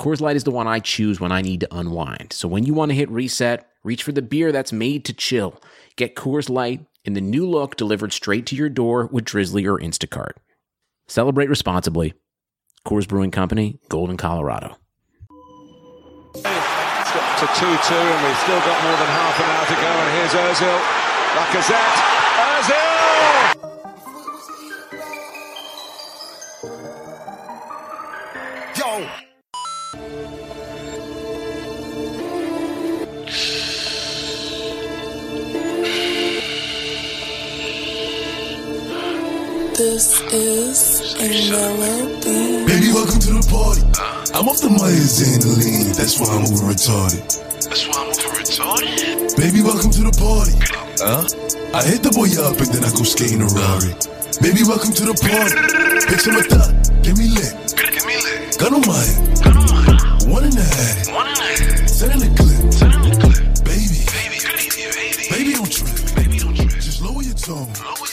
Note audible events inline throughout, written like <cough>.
Coors Light is the one I choose when I need to unwind. So when you want to hit reset, reach for the beer that's made to chill. Get Coors Light in the new look delivered straight to your door with Drizly or Instacart. Celebrate responsibly. Coors Brewing Company, Golden, Colorado. It's got to 2 2, and we've still got more than half an hour to go. And here's Ozil. Lacazette. This is a melody. Baby, welcome to the party. I'm off the Myers and the lean. That's why I'm over retarded. That's why I'm over retarded. Baby, welcome to the party. Huh? I hit the boy up and then I go skating a Rari. Baby, welcome to the party. Picture my thought. Give me lit. Give me lit. Gun on my head. Gun on my One in the head. One and a half. Send in the clip. Send in the clip. Baby. Baby, baby, baby. Baby, don't trip. Baby, don't trip. Just lower your tone. Lower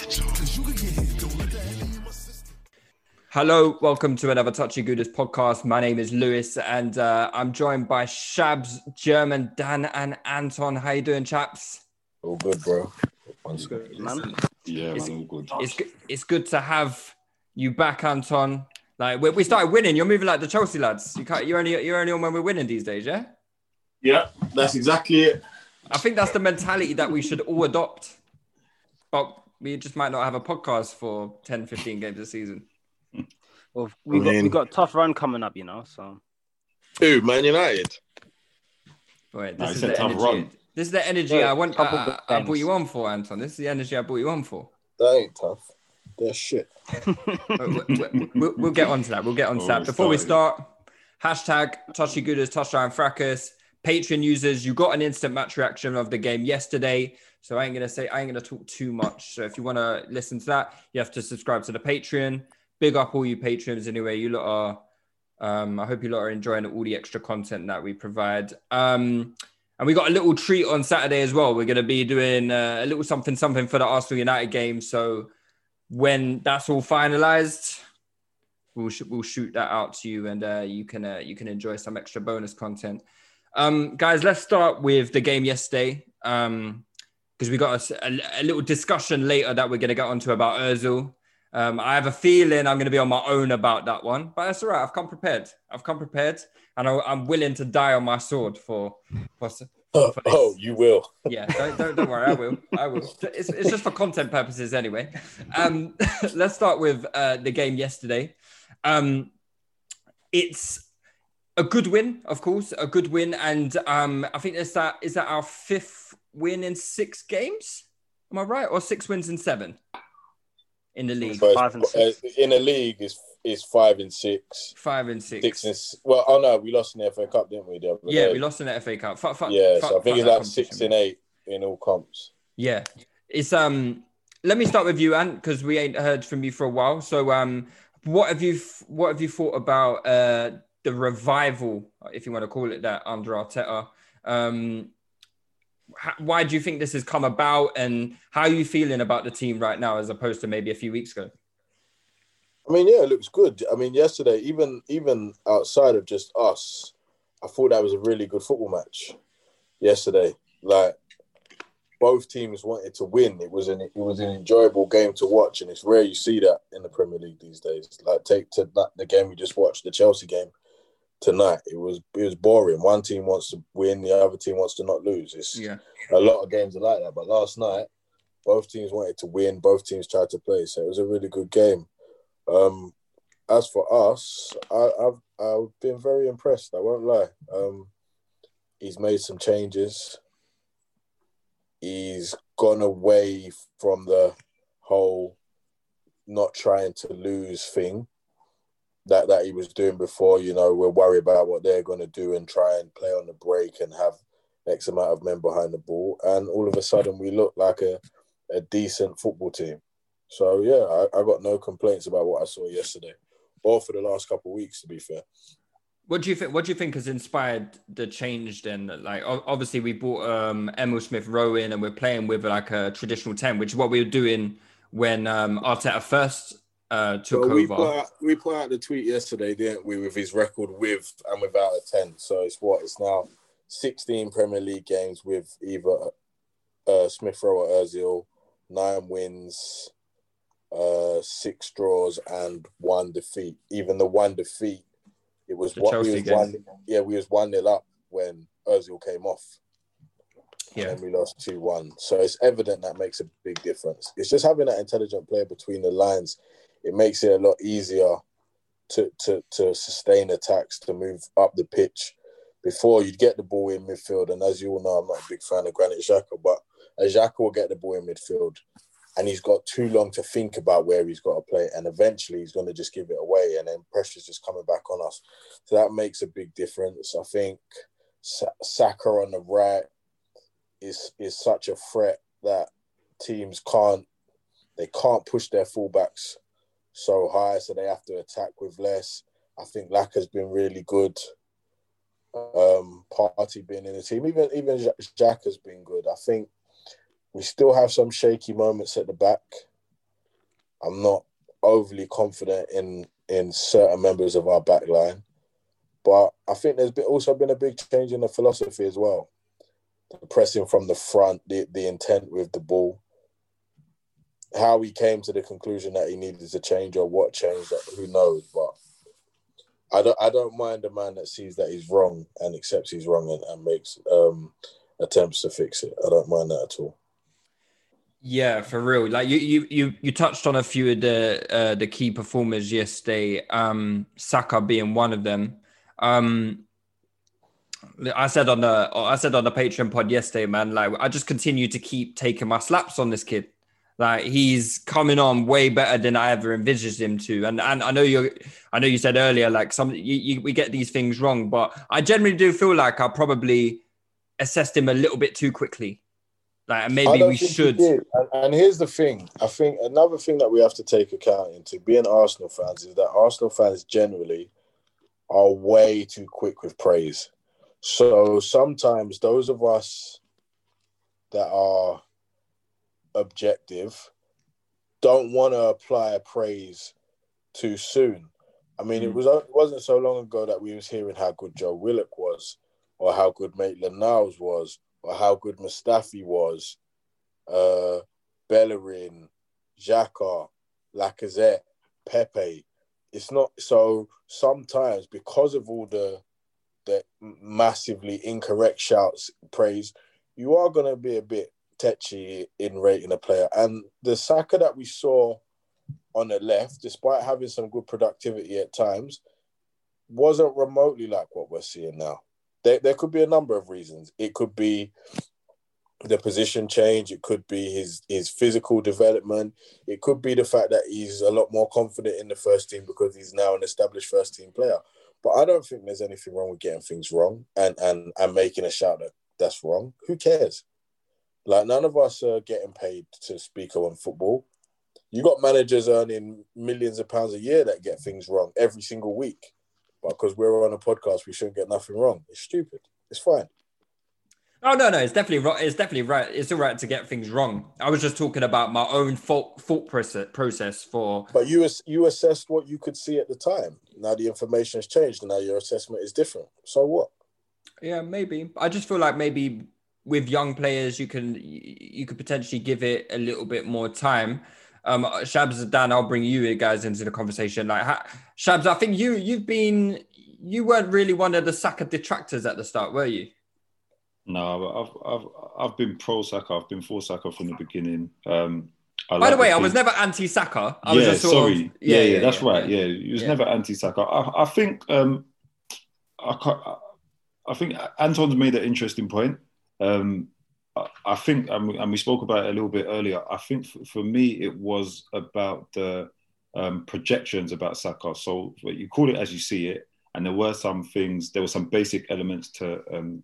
Hello, welcome to another Touchy Gooders podcast. My name is Lewis, and uh, I'm joined by Shabs, German, Dan, and Anton. How you doing, chaps? All good, bro. One Man, Yeah, It's- man, all good. it's good, it's good to have you back, Anton. Like we, we started winning, you're moving like the Chelsea lads. You can't, you're only you're only on when we're winning these days, yeah. Yeah, that's exactly it. I think that's the mentality that we should all adopt. But we just might not have a podcast for 10, 15 games a season. Well, we I got we mean- got a tough run coming up, you know. So Who, Man United? Wait, this he is the tough energy. run. This is the energy Yeah, I want. I, I, uh, I brought you on for, Anton. This is the energy I brought you on for. That ain't tough. They're shit. <laughs> we'll, we'll- we'll- we'll get onto that. We'll get onto Oh, that. we Before we start, hashtag Touchy Gooders, Touchdown Fracas. Patreon users, you got an instant match reaction of the game yesterday. So I ain't gonna say I ain't gonna talk too much. So if you want to listen to that, you have to subscribe to the Patreon. Big up all you patrons anyway. You lot are. Um, I hope you lot are enjoying all the extra content that we provide. Um, and we got a little treat on Saturday as well. We're gonna be doing uh, a little something something for the Arsenal United game. So when that's all finalized, we'll sh- we'll shoot that out to you, and uh, you can uh, you can enjoy some extra bonus content. Um, guys, let's start with the game yesterday, because we got a little discussion later that we're going to get onto about Özil. Um, I have a feeling I'm going to be on my own about that one, but that's all right. I've come prepared. I've come prepared, and I, I'm willing to die on my sword for for, Oh, for this. oh, you will. yeah don't, don't, don't worry. I will. I will. It's, it's just for content purposes anyway. Um <laughs> let's start with uh the game yesterday. Um it's a good win of course a good win and um i think is that is that our fifth win in six games? Am i right? Or six wins in seven in the league So Five and six. uh, in the league is is five and six. five and six, Six and well, oh no, we lost in the FA Cup, didn't we? yeah day? we lost in the fa cup fuck, fuck, Yeah, fuck, so I think it's like six and eight in all comps. Yeah, it's um. Let me start with you, Ant, because we ain't heard from you for a while. So, um, what have you what have you thought about uh the revival, if you want to call it that, under Arteta? Um, why do you think this has come about, and how are you feeling about the team right now, as opposed to maybe a few weeks ago? I mean, yeah, it looks good. I mean, yesterday, even even outside of just us, I thought that was a really good football match. Yesterday, like both teams wanted to win. It was an it was an enjoyable game to watch, and it's rare you see that in the Premier League these days. Like take to that, the game we just watched, the Chelsea game tonight. It was it was boring. One team wants to win, the other team wants to not lose. It's Yeah, a lot of games are like that. But last night, both teams wanted to win. Both teams tried to play, so it was a really good game. Um, as for us, I, I've I've been very impressed. I won't lie. Um, he's made some changes. He's gone away from the whole not trying to lose thing. That that he was doing before. You know, we're worried about what they're going to do and try and play on the break and have X amount of men behind the ball, and all of a sudden we look like a, a decent football team. So yeah, I, I got no complaints about what I saw yesterday, or for the last couple of weeks, to be fair. What do you think? What do you think has inspired the change? Then, like, obviously, we brought um, Emile Smith Rowe in, and we're playing with like a traditional ten, which is what we were doing when um, Arteta first uh, took Well, we over. put out, we put out the tweet yesterday, didn't we, with his record with and without a ten. So it's what it's now sixteen Premier League games with either uh, Smith Rowe or Özil, nine wins, uh, six draws, and one defeat. Even the one defeat, it was The what we was game. one. Yeah, we was one nil up when Özil came off. Yeah. and we lost 2 1. So it's evident that makes a big difference. It's just having that intelligent player between the lines. It makes it a lot easier to, to, to sustain attacks, to move up the pitch. Before you'd get the ball in midfield, and as you all know, I'm not a big fan of Granit Xhaka, but Xhaka will get the ball in midfield, and he's got too long to think about where he's got to play, and eventually he's going to just give it away, and then pressure's just coming back on us. So that makes a big difference. I think Saka on the right is is such a threat that teams can't they can't push their fullbacks so high, so they have to attack with less. I think Laka's been really good. Um, Partey being in the team, even even Jack has been good. I think we still have some shaky moments at the back. I'm not overly confident in in certain members of our back line, but I think there's been, also been a big change in the philosophy as well the pressing from the front, the, the intent with the ball. How he came to the conclusion that he needed to change or what changed, who knows? But I don't I don't mind a man that sees that he's wrong and accepts he's wrong and, and makes um, attempts to fix it. I don't mind that at all. Yeah, for real. Like you, you, you, you touched on a few of the uh, the key performers yesterday. Um, Saka being one of them. Um, I said on the I said on the Patreon pod yesterday, man. Like I just continue to keep taking my slaps on this kid. Like he's coming on way better than I ever envisaged him to. And and I know you, I know you said earlier like some you, you, we get these things wrong, but I generally do feel like I probably assessed him a little bit too quickly. Like maybe we should. And, and here's the thing. I think another thing that we have to take account into being Arsenal fans is that Arsenal fans generally are way too quick with praise. So sometimes those of us that are objective don't want to apply praise too soon. I mean, it Mm. was it wasn't so long ago that we was hearing how good Joe Willock was, or how good Maitland Niles was, or how good Mustafi was, uh, Bellerin, Xhaka, Lacazette, Pepe. It's not so. Sometimes because of all the the massively incorrect shouts praise, you are going to be a bit tetchy in rating a player. And the Saka that we saw on the left, despite having some good productivity at times, wasn't remotely like what we're seeing now. There, there could be a number of reasons. It could be the position change. It could be his his physical development. It could be the fact that he's a lot more confident in the first team because he's now an established first team player. But I don't think there's anything wrong with getting things wrong and and and making a shout that that's wrong. Who cares? Like none of us are getting paid to speak on football. You got managers earning millions of pounds a year that get things wrong every single week. But because we're on a podcast, we shouldn't get nothing wrong. It's stupid. It's fine. Oh no, no, it's definitely right. It's definitely right. It's all right to get things wrong. I was just talking about my own thought thought process process for. But you you assessed what you could see at the time. Now the information has changed, and now your assessment is different. So what? Yeah, maybe. I just feel like maybe with young players, you can you could potentially give it a little bit more time. Um, Shabs, Dan, I'll bring you guys into the conversation. Like ha- Shabs, I think you you've been you weren't really one of the Saka detractors at the start, were you? No, I've I've I've been pro Saka. I've been for Saka from the beginning. Um, I By like the way, I was never anti-Saka. I yeah, was just sorry. of yeah, yeah, that's right. Yeah, he was yeah. never anti-Saka. I, I think um, I, I think Anton's made an interesting point. Um, I, think, and we, spoke about it a little bit earlier. I think for, me, it was about the um, projections about Saka. So you call it as you see it, and there were some things. There were some basic elements to um,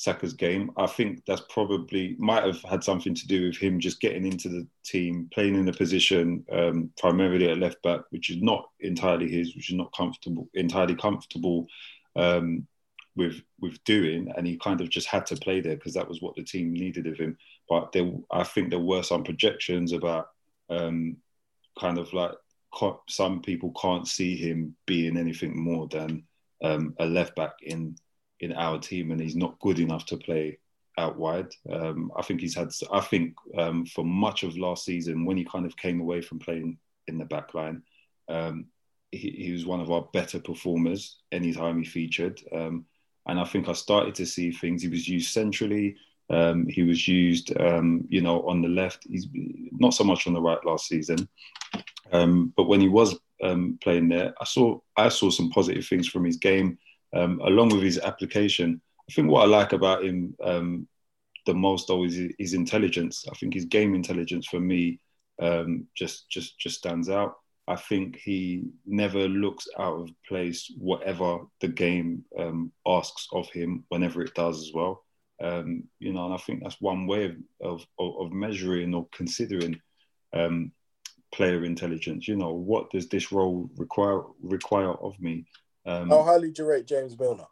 Saka's game. I think that's probably might have had something to do with him just getting into the team, playing in a position um, primarily at left back, which is not entirely his, which is not comfortable, entirely comfortable um, with with doing, and he kind of just had to play there because that was what the team needed of him. But there, I think there were some projections about um, kind of like some people can't see him being anything more than um, a left back in in our team, and he's not good enough to play out wide. Um, I think he's had. I think um, for much of last season, when he kind of came away from playing in the back line, um, he, he, was one of our better performers anytime he featured. Um, and I think I started to see things. He was used centrally. Um, he was used, um, you know, on the left. He's not so much on the right last season, but when he was playing there, I saw I saw some positive things from his game um, along with his application. I think what I like about him um, the most though is his intelligence. I think his game intelligence for me um, just just just stands out. I think he never looks out of place, whatever the game um, asks of him, whenever it does as well. Um, you know, and I think that's one way of of, of measuring or considering um, player intelligence. You know, what does this role require require of me? Um, How highly do you rate James Milner?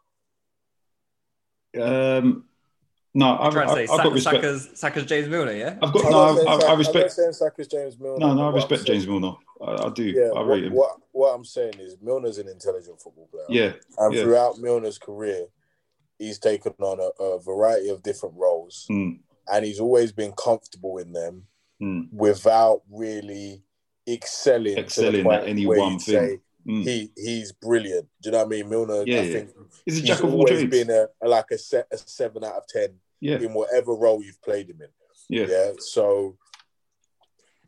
Um, no, I've, trying to say I've, I've got respect. Saka's, Saka's James Milner, yeah. I've got I'm no, not saying I, I, Saka- I I'm respect. not saying Saka's James Milner. No, no, I but respect I'm James saying- Milner. I, I do. Yeah, I what, rate him. what what I'm saying is Milner's an intelligent football player. Yeah, and yeah. throughout Milner's career, he's taken on a, a variety of different roles, Mm, and he's always been comfortable in them mm, without really excelling, Excelling at any one thing. say mm. He he's brilliant. Do you know what I mean? Milner, Yeah, I yeah. think He's a jack of all always trades. been a, a- like a, set, a seven out of ten Yeah, in whatever role you've played him in. yeah, Yeah. So,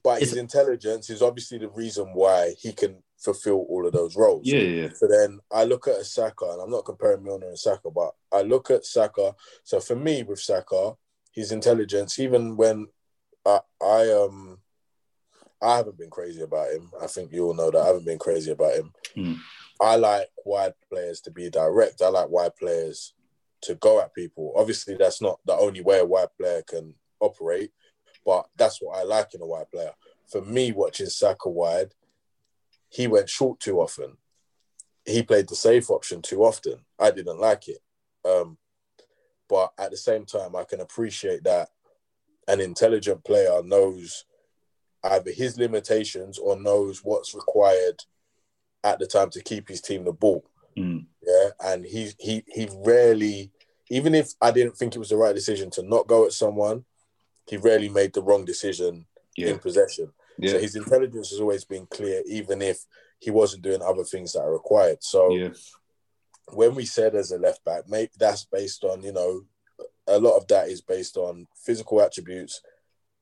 but Is- his intelligence is obviously the reason why he can fulfill all of those roles. yeah, yeah. So then I look at a Saka, and I'm not comparing Milner and Saka, but I look at Saka. So for me, with Saka, his intelligence, even when I, I um I haven't been crazy about him. I think you all know that I haven't been crazy about him. Hmm. I like wide players to be direct. I like wide players to go at people. Obviously, that's not the only way a wide player can operate, but that's what I like in a wide player. For me, watching Saka wide, he went short too often. He played the safe option too often. I didn't like it. Um, but at the same time, I can appreciate that an intelligent player knows either his limitations or knows what's required at the time to keep his team the ball. Mm, Yeah, and he he he rarely, even if I didn't think it was the right decision to not go at someone, he rarely made the wrong decision yeah, in possession. yeah, So his intelligence has always been clear, even if he wasn't doing other things that are required. So yeah, when we said as a left back, maybe that's based on, you know, a lot of that is based on physical attributes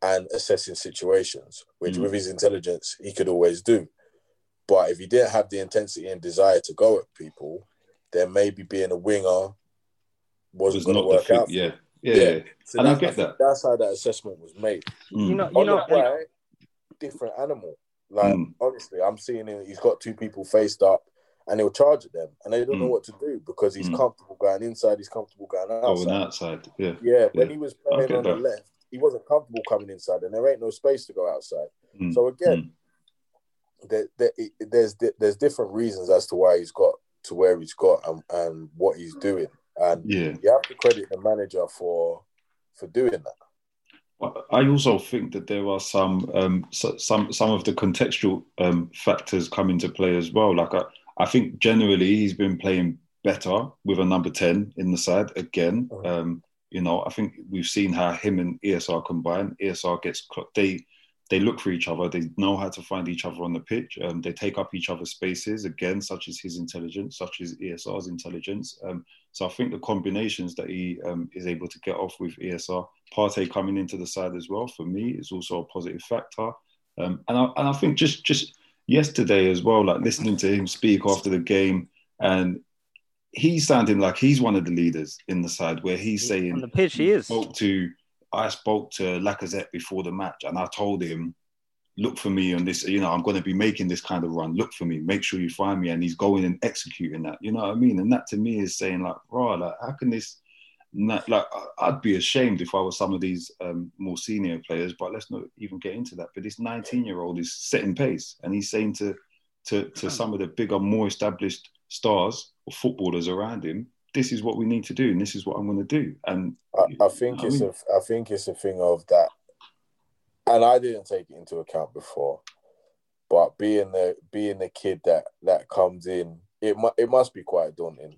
and assessing situations, which Mm. with his intelligence he could always do. But if he didn't have the intensity and desire to go at people, then maybe being a winger wasn't was going to work out. Yeah, Yeah. yeah, yeah. So And I get that. That's how that assessment was made. Mm, You know, you On know, the right, different animal. Like Mm. honestly, I'm seeing him. He's got two people faced up, and he'll charge at them, and they don't know Mm. what to do because he's Mm. comfortable going inside. He's comfortable going going outside. outside. Yeah, Yeah, when he was playing get on the left, he wasn't comfortable coming inside, and there ain't no space to go outside. Mm, So again, there, there, there's there's different reasons as to why he's got to where he's got and, and what he's doing, and yeah. you have to credit the manager for for doing that. I also think that there are some um, so, some some of the contextual um, factors come into play as well. Like I, I think generally he's been playing better with a number ten in the side again. Mhm. Um, you know, I think we've seen how him and ESR combine. ESR gets they they look for each other. They know how to find each other on the pitch. Um, they take up each other's spaces again, such as his intelligence, such as ESR's intelligence. Um, so I think the combinations that he um, is able to get off with ESR, Partey coming into the side as well, for me is also a positive factor. Um, and I and I think just just yesterday as well, like listening to him speak after the game, and he's sounding like he's one of the leaders in the side, where he's saying on the pitch, he is. spoke to I spoke to Lacazette before the match, and I told him, look for me on this. You know, I'm going to be making this kind of run. Look for me. Make sure you find me. And he's going and executing that. You know what I mean? And that to me is saying like, bro, like how can this? Not, like I'd be ashamed if I was some of these um, more senior players, but let's not even get into that. But this 19 year old is setting pace, and he's saying to to to some of the bigger, more established stars or footballers around him, this is what we need to do, and this is what I'm going to do. And I, I think I it's mean- a I think it's a thing of that, and I didn't take it into account before, but being the being the kid that that comes in, it mu- it must be quite daunting.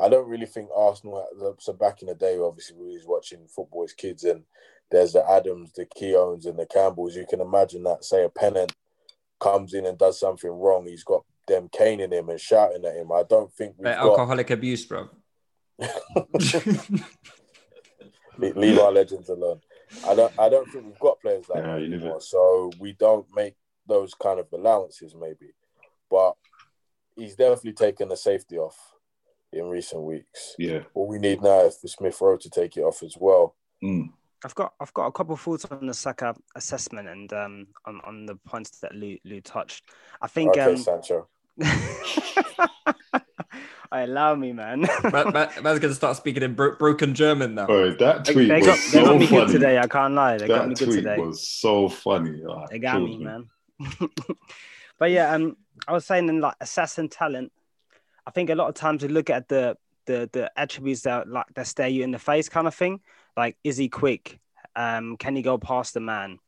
I don't really think Arsenal. So back in the day, obviously we was watching football as kids, and there's the Adams, the Keowns, and the Campbells. You can imagine that. Say a Pennant comes in and does something wrong, he's got them caning him and shouting at him. I don't think we've Like got alcoholic abuse, bro. Le- leave our legends alone. I don't. I don't think we've got players like Yeah, that anymore. So we don't make those kind of allowances, maybe. But he's definitely taken the safety off in recent weeks. yeah, All we need now is for Smith Rowe to take it off as well. mm, I've got I've got a couple of thoughts on the Saka assessment and um on, on the points that Lou, Lou touched. I think Okay, um Sancho. <laughs> <laughs> I allow me, man. Man, man, <laughs> man's gonna start speaking in bro- broken German now. Bro, that they, tweet they was got, they got so me good funny. today. I can't lie. They got me That good tweet today. was so funny. Oh, They got killed me, man. <laughs> but yeah, um, I was saying in like assessing talent, I think a lot of times we look at the the the attributes that like that stare you in the face, kind of thing. Like, is he quick? Um, can he go past the man?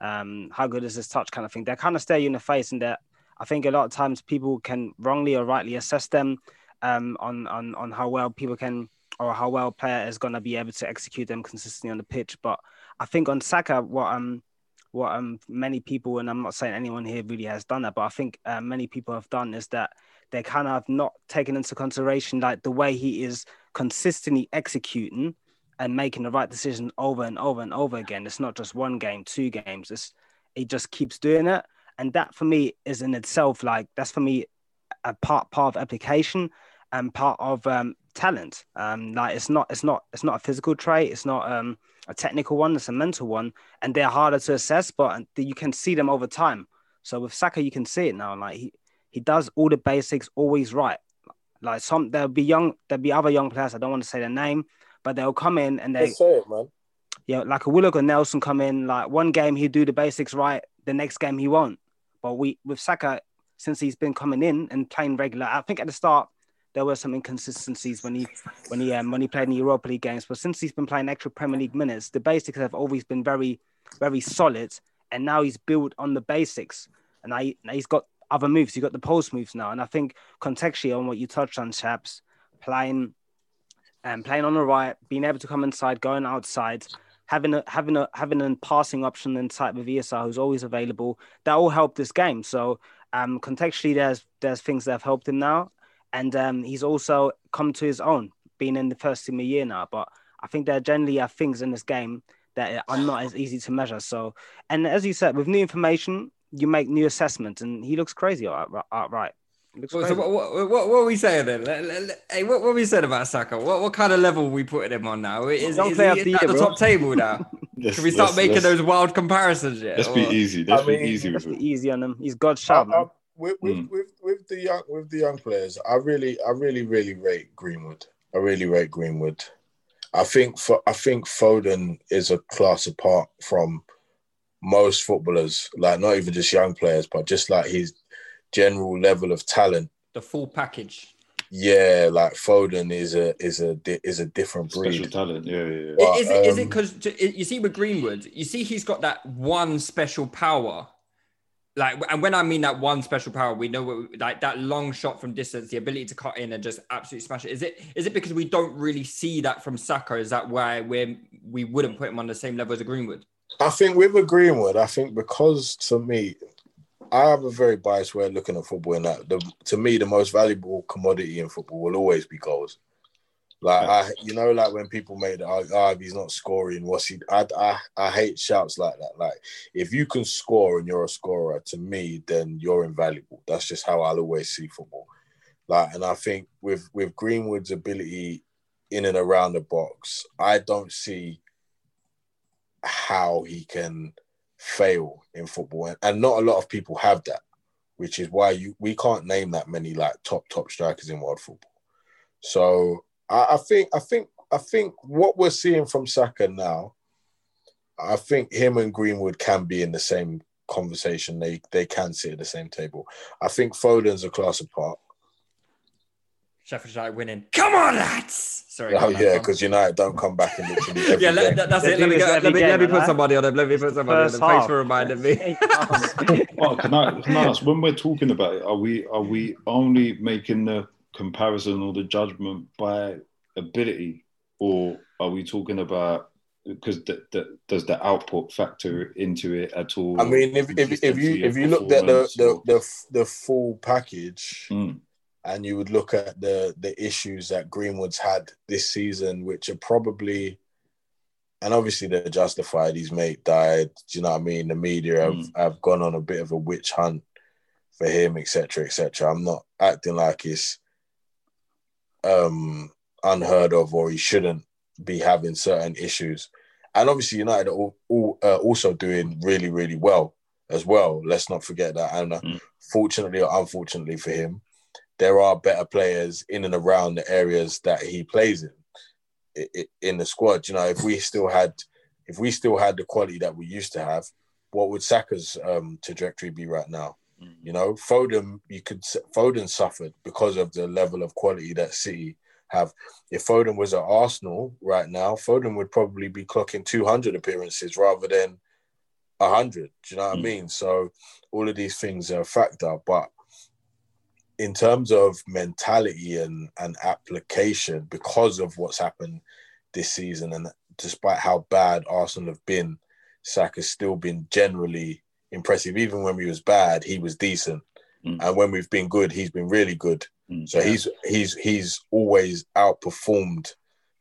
Um, how good is his touch? Kind of thing. They kind of stare you in the face, and that I think a lot of times people can wrongly or rightly assess them um, on on on how well people can or how well player is going to be able to execute them consistently on the pitch. But I think on Saka, what um what um many people and I'm not saying anyone here really has done that, but I think uh, many people have done is that they kind of not taken into consideration like the way he is consistently executing and making the right decision over and over and over again. It's not just one game, two games. It's he just keeps doing it, and that for me is in itself like that's for me a part part of application and part of um, talent. Um, like it's not it's not it's not a physical trait. It's not um, a technical one. It's a mental one, and they're harder to assess, but you can see them over time. So with Saka, you can see it now. Like he he does all the basics always right. Like some there'll be young there'll be other young players. I don't want to say their name, but they'll come in and they say it, man. yeah, like a Willock or Nelson come in, like one game he'll do the basics right, the next game he won't. But we with Saka, since he's been coming in and playing regular, I think at the start there were some inconsistencies when he when he um, when he played in the Europa League games. But since he's been playing extra Premier League minutes, the basics have always been very, very solid. And now he's built on the basics, and I he's got other moves. He's got the post moves now, and I think contextually on what you touched on, chaps, playing and playing on the right, being able to come inside, going outside, having a having a having a passing option inside with ESR who's always available, that all helped this game. So um contextually there's there's things that have helped him now. And um he's also come to his own, being in the first team a year now. But I think there generally are things in this game that are not as easy to measure. So and as you said, with new information, you make new assessments and he looks crazy outright. He looks So what, what, what, what are we saying then? Let- let- let- Hey, what, what are we saying about Saka? What, what kind of level are we putting him on now? Is, Young is player he the at the bro. top table now? <laughs> Let's- Can we start let's- making let's- those wild comparisons yet? Let's be easy. Let's I be easy Let's with be it. easy on him. He's God's I, uh, child, man. I, with, with, Mm. with, with the young with the young players, I really I really really rate Greenwood. I really rate Greenwood. I think for I think Foden is a class apart from most footballers, like not even just young players, but just like his general level of talent. the full package. Yeah, like Foden is a is a is a different breed. Special breed. talent. Yeah, yeah, yeah. But, is it is it um, because you see with Greenwood, you see he's got that one special power. Like, and when I mean that one special power, we know what, like that long shot from distance, the ability to cut in and just absolutely smash it. Is it is it because we don't really see that from Saka? Is that why we we wouldn't put him on the same level as a Greenwood? I think with a Greenwood, I think because to me, I have a very biased way of looking at football. In that, the, to me, the most valuable commodity in football will always be goals. Like I, you know, like when people make that, oh, if he's not scoring, what's he? I, I, I hate shouts like that. Like if you can score and you're a scorer, to me, then you're invaluable. That's just how I'll always see football. Like, and I think with with Greenwood's ability in and around the box, I don't see how he can fail in football, and, not a lot of people have that, which is why you we can't name that many like top top strikers in world football. So I, I think I think I think what we're seeing from Saka now, I think him and Greenwood can be in the same conversation. They they can sit at the same table. I think Foden's a class apart. Sheffield United winning. Come on, lads! Sorry. Oh yeah, go on. because United don't come back in literally <laughs> every yeah, let, that- that's They it. Let me, go, every let me, let me put right? somebody on it. Let me put somebody First on it. Thanks half. for reminding me. Oh, <laughs> can I, can I ask, when we're talking about it, are we are we only making the comparison or the judgment by ability, or are we talking about because the, the, does the output factor into it at all? I mean, if if, if you if you looked at the the, the the full package, Mm, and you would look at the the issues that Greenwood's had this season, which are probably, and obviously they're justified. His mate died. Do you know what I mean? The media have, Mm. have gone on a bit of a witch hunt for him, etc., etc. I'm not acting like it's um unheard of or he shouldn't be having certain issues. And obviously, United are all, all, uh, also doing really, really well as well. Let's not forget that. And uh, Mm. fortunately or unfortunately for him, there are better players in and around the areas that he plays in in the squad. You know, if we still had, if we still had the quality that we used to have, what would Saka's um, trajectory be right now? mm, You know, Foden, you could Foden suffered because of the level of quality that City have. If Foden was at Arsenal right now, Foden would probably be clocking 200 appearances rather than 100. Do you know what I Mm. mean? So all of these things are a factor, but in terms of mentality and, and application, because of what's happened this season, and despite how bad Arsenal have been, Saka's still been generally impressive. Even when we was bad, he was decent, Mm. and when we've been good, he's been really good. mm. So he's he's he's always outperformed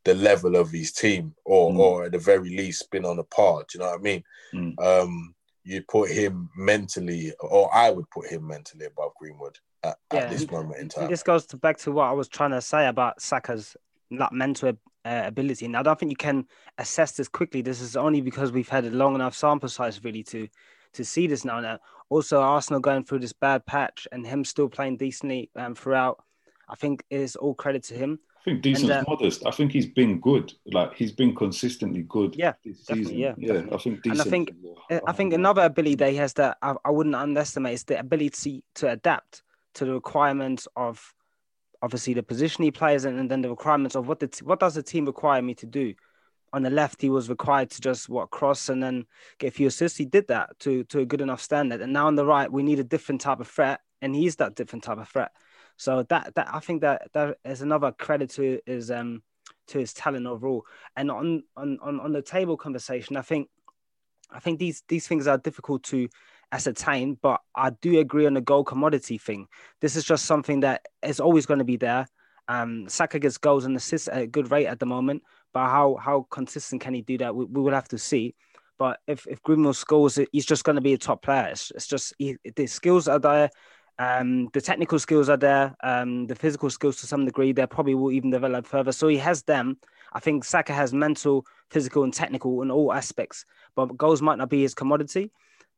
the level of his team, or Mm. or at the very least been on a par. Do you know what I mean? Mm. Um, you put him mentally, or I would put him mentally above Greenwood at, Yeah. at this moment in time. This goes to back to what I was trying to say about Saka's like mental uh, ability. And I don't think you can assess this quickly. This is only because we've had a long enough sample size really to to see this now. Now, also Arsenal going through this bad patch and him still playing decently um, throughout. I think is all credit to him. I think decent's uh, modest. I think he's been good. Like he's been consistently good. Yeah, this season. yeah, yeah. definitely. I think decent. And I think- is a- I think another ability that he has that I, I wouldn't underestimate is the ability to adapt to the requirements of obviously the position he plays in and then the requirements of what the t- what does the team require me to do. On the left, he was required to just what cross and then get a few assists. He did that to to a good enough standard. And now on the right, we need a different type of threat, and he's that different type of threat. So that that I think that that is another credit to his um to his talent overall. And on on on, on the table conversation, I think I think these these things are difficult to ascertain, but I do agree on the goal commodity thing. This is just something that is always going to be there. Um, Saka gets goals and assists at a good rate at the moment, but how how consistent can he do that? We, we will have to see. But if if Greenwood scores, he's just going to be a top player. It's, it's just he, the skills are there, um, the technical skills are there, um, the physical skills to some degree. They probably will even develop further. So he has them. I think Saka has mental, physical, and technical in all aspects. But goals might not be his commodity,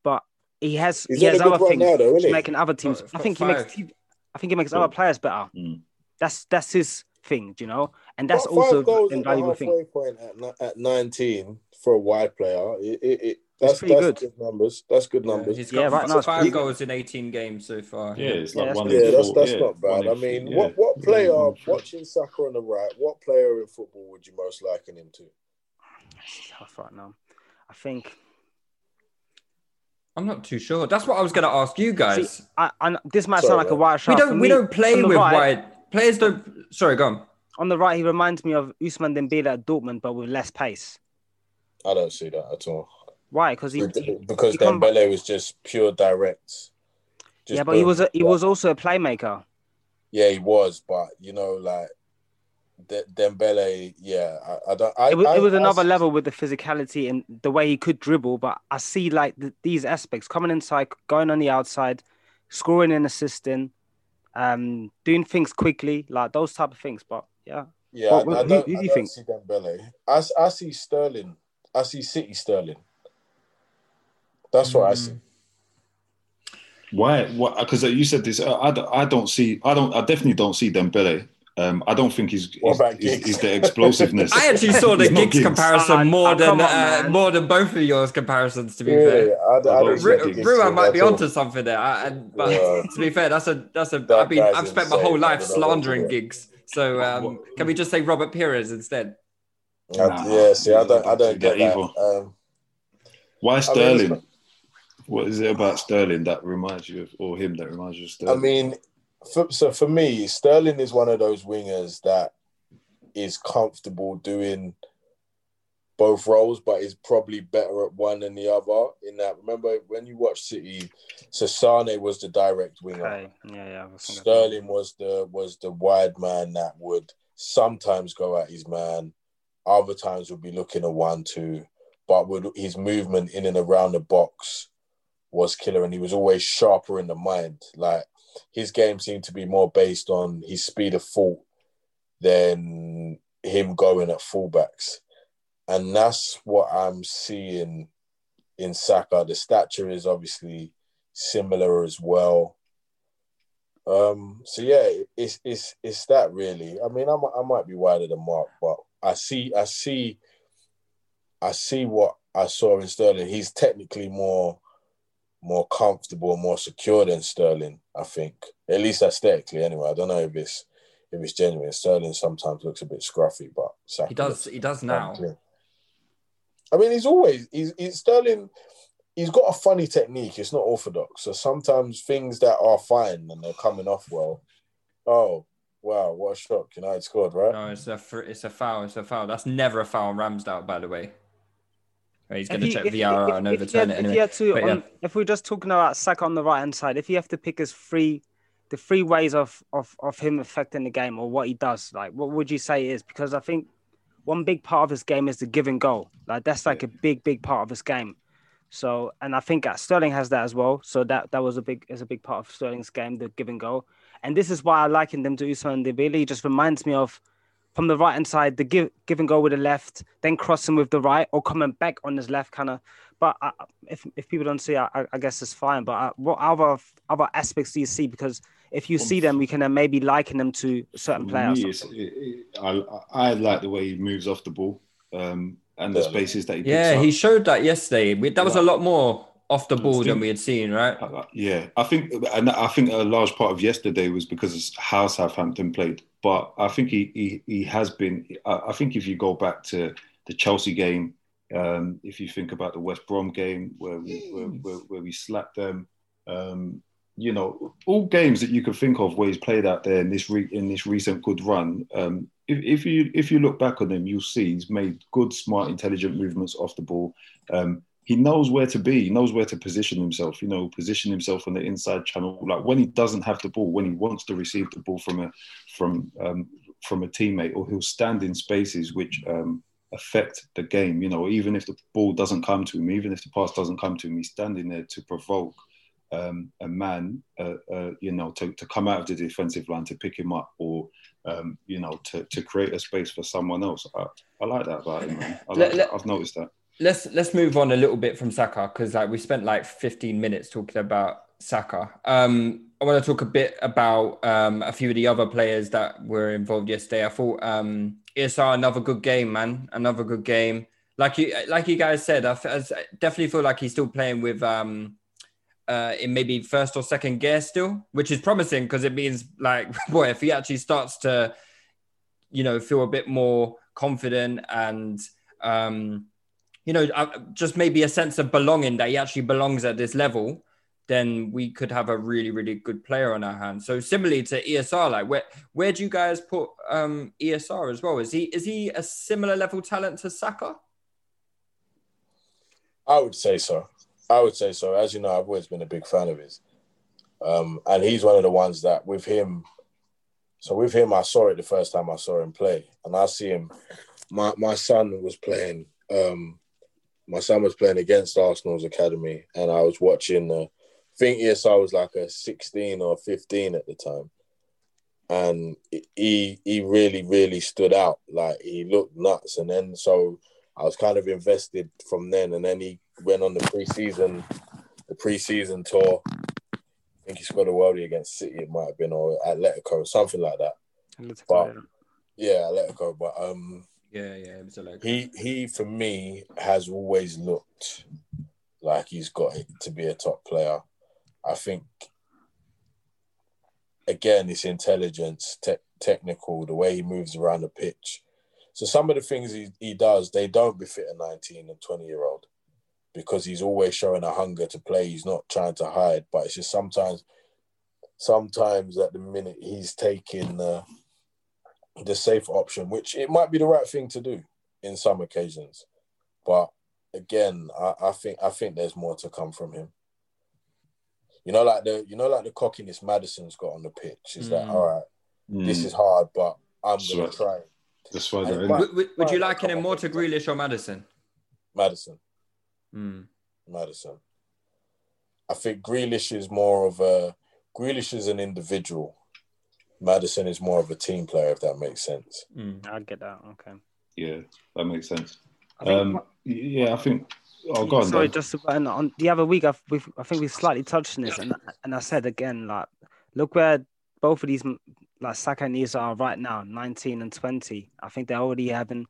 but he has He's he has other things now, though, which he? making other teams. I think he makes te- I think he makes other players better. Mm. That's that's his thing, you know, and that's Five also goals an at the invaluable thing. point at, at 19 for a wide player. It, it, it, that's pretty that's good. numbers. That's good Yeah, numbers. he's Yeah, right f- now it's five pretty goals in 18 games so far. Yeah, it's Yeah, like that's one Yeah, that's that's yeah, not bad. I mean, three, what what player One watching Saka on the right? What player in football would you most liken him to? It's tough right now. I think. I'm not too sure. That's what I was going to ask you guys. See, I, I, this might Sorry, sound like a man. wide we shot. For don't we me, don't play with right- wide players. Don't. Sorry, go on. On the right, he reminds me of Ousmane Dembele at Dortmund, but with less pace. I don't see that at all. Why? Because he, he- because he come- Dembele was just pure direct. Just yeah, but he was a, he was also a playmaker. Yeah, he was, but you know, like De- Dembele, yeah, I, I don't. I, It was, I, it was I- another level with the physicality and the way he could dribble. But I see like th these aspects coming inside, going on the outside, scoring and assisting, um, doing things quickly, like those type of things. But yeah, Yeah, What- what- I, I who- don't, who do I you don't think? see Dembele. I, s- I see Sterling. I see City Sterling. That's what I Mm. see. Why? Because you said this. uh, I, don't- I don't see. I don't. I definitely don't see Dembele. Um, I don't think he's he's, he's, he's the explosiveness. <laughs> I actually saw the gigs Giggs. comparison Ah, more ah, than on, uh, more than both of yours comparisons. To be Yeah, fair, I, I don't Ru- see Ru- Giggs Ruan might be at all. onto something there. I, and, but Yeah. to be fair, that's a that's a. That I've been I've spent my whole life don't know what to slandering do. Giggs. So um, can we just say Robert Pires instead? Nah, yeah, see, I don't, I don't don't get that that. either. Um, Why it's Sterling? not- what is it about Sterling that reminds you of, or him that reminds you of Sterling? I mean, for, so for me, Sterling is one of those wingers that is comfortable doing both roles, but is probably better at one than the other. In that, remember when you watch City, Sasane was the direct winger. Okay. Yeah, yeah. Sterling was the was the wide man that would sometimes go at his man, other times would be looking at one two, but would his movement in and around the box was killer, and he was always sharper in the mind. Like his game seemed to be more based on his speed of thought than him going at fullbacks, and that's what I'm seeing in Saka. The stature is obviously similar as well. Um, so yeah, it's it's it's that really. I mean, I might, I might be wider than Mark, but I see I see I see what I saw in Sterling. He's technically more more comfortable more secure than Sterling. I think, at least aesthetically. Anyway, I don't know if it's if it's genuine. Sterling sometimes looks a bit scruffy, but Saka He does. He does now. clean. I mean, he's always he's, he's Sterling. He's got a funny technique. It's not orthodox. So sometimes things that are fine and they're coming off well. Oh wow, what a shock! United scored, right? No, it's a it's a foul. It's a foul. That's never a foul on Ramsdale, by the way. Right, He's going to If check you- if you- if- and overturn it If you anyway. had to, But yeah. on, um, if we're just talking about Saka on the right hand side, if you have to pick his three, the three ways of, of of him affecting the game or what he does, like what would you say is? Because I think one big part of his game is the given goal. Like that's like a big, big part of his game. So, and I think Sterling has that as well. So that that was a big is a big part of Sterling's game, the given goal. And this is why I liken them to Ousmane Dembele. He just reminds me of from the right hand side, the give give and go with the left, then crossing with the right, or coming back on his left, kind of. But I, if if people don't see, I, I- I guess it's fine. But uh, what other other aspects do you see? Because if you see them, we can then maybe liken them to certain players. me, it- it- I, I like the way he moves off the ball um, and the spaces that he picks Yeah, up. he showed that yesterday. That was a lot more off the ball than we had seen, right? Yeah, I think, and I think a large part of yesterday was because of how Southampton played. But I think he he, he has been. I, I think if you go back to the Chelsea game, um, if you think about the West Brom game where we where, where, where we slapped them, um, you know, all games that you could think of where he's played out there in this re- in this recent good run. Um, if, if you if you look back on him, you'll see he's made good, smart, intelligent movements off the ball. Um, he knows where to be. He knows where to position himself. You know, position himself on the inside channel. Like when he doesn't have the ball, when he wants to receive the ball from a from um, from a teammate, or he'll stand in spaces which um, affect the game. You know, even if the ball doesn't come to him, even if the pass doesn't come to him, he's standing there to provoke um, a man. Uh, uh, you know, to, to come out of the defensive line to pick him up, or um, you know, to, to create a space for someone else. I, I like that about him. Man. I like Let- that. I've noticed that. Let's let's move on a little bit from Saka because like we spent like 15 minutes talking about Saka. Um, I want to talk a bit about um, a few of the other players that were involved yesterday. I thought um, ESR another good game, man, another good game. Like you like you guys said, I, f- I definitely feel like he's still playing with um, uh, in maybe first or second gear still, which is promising because it means like <laughs> boy, if he actually starts to you know feel a bit more confident and um, you know, uh, just maybe a sense of belonging that he actually belongs at this level, then we could have a really, really good player on our hands. So similarly to ESR, like where where do you guys put um, ESR as well? Is he is he a similar level talent to Saka? I would say so. I would say so. As you know, I've always been a big fan of his. Um, and he's one of the ones that with him, so with him, I saw it the first time I saw him play. And I see him, my, my son was playing, um, my son was playing against Arsenal's academy. And I was watching, uh, I think ESR was like a 16 or 15 at the time. And he he really, really stood out. Like he looked nuts. And then so I was kind of invested from then, and then he went on the preseason, the preseason tour. I think he scored a worldie against City. It might have been or Atletico, something like that. But yeah, Atletico. But um, Yeah, yeah, it was a leg. he he for me has always looked like he's got to be a top player. I think again, it's intelligence, te- technical, the way he moves around the pitch. So some of the things he, he does, they don't befit a 19 and 20 year old because he's always showing a hunger to play. He's not trying to hide, but it's just sometimes, sometimes at the minute he's taking the the safe option, which it might be the right thing to do in some occasions. But again, I, I think I think there's more to come from him. You know, like the you know, like the cockiness Maddison's got on the pitch. Is that Mm. all right? This Mm. is hard, but I'm That's gonna right. try. it. That's why And they're in. Would, would, would you like liken come him more to Grealish or Maddison? Maddison, Mm. Maddison. I think Grealish is more of a Grealish is an individual. Maddison is more of a team player, if that makes sense. Mm. I get that. Okay. Yeah, that makes sense. I think- Um, yeah, I think. Oh, go on. Sorry, Dan. just about, on the other week, I've, we've, I think we slightly touched on this, and and I said again, like, look where both of these, like Saka and Isa are right now, 19 and 20. I think they're already having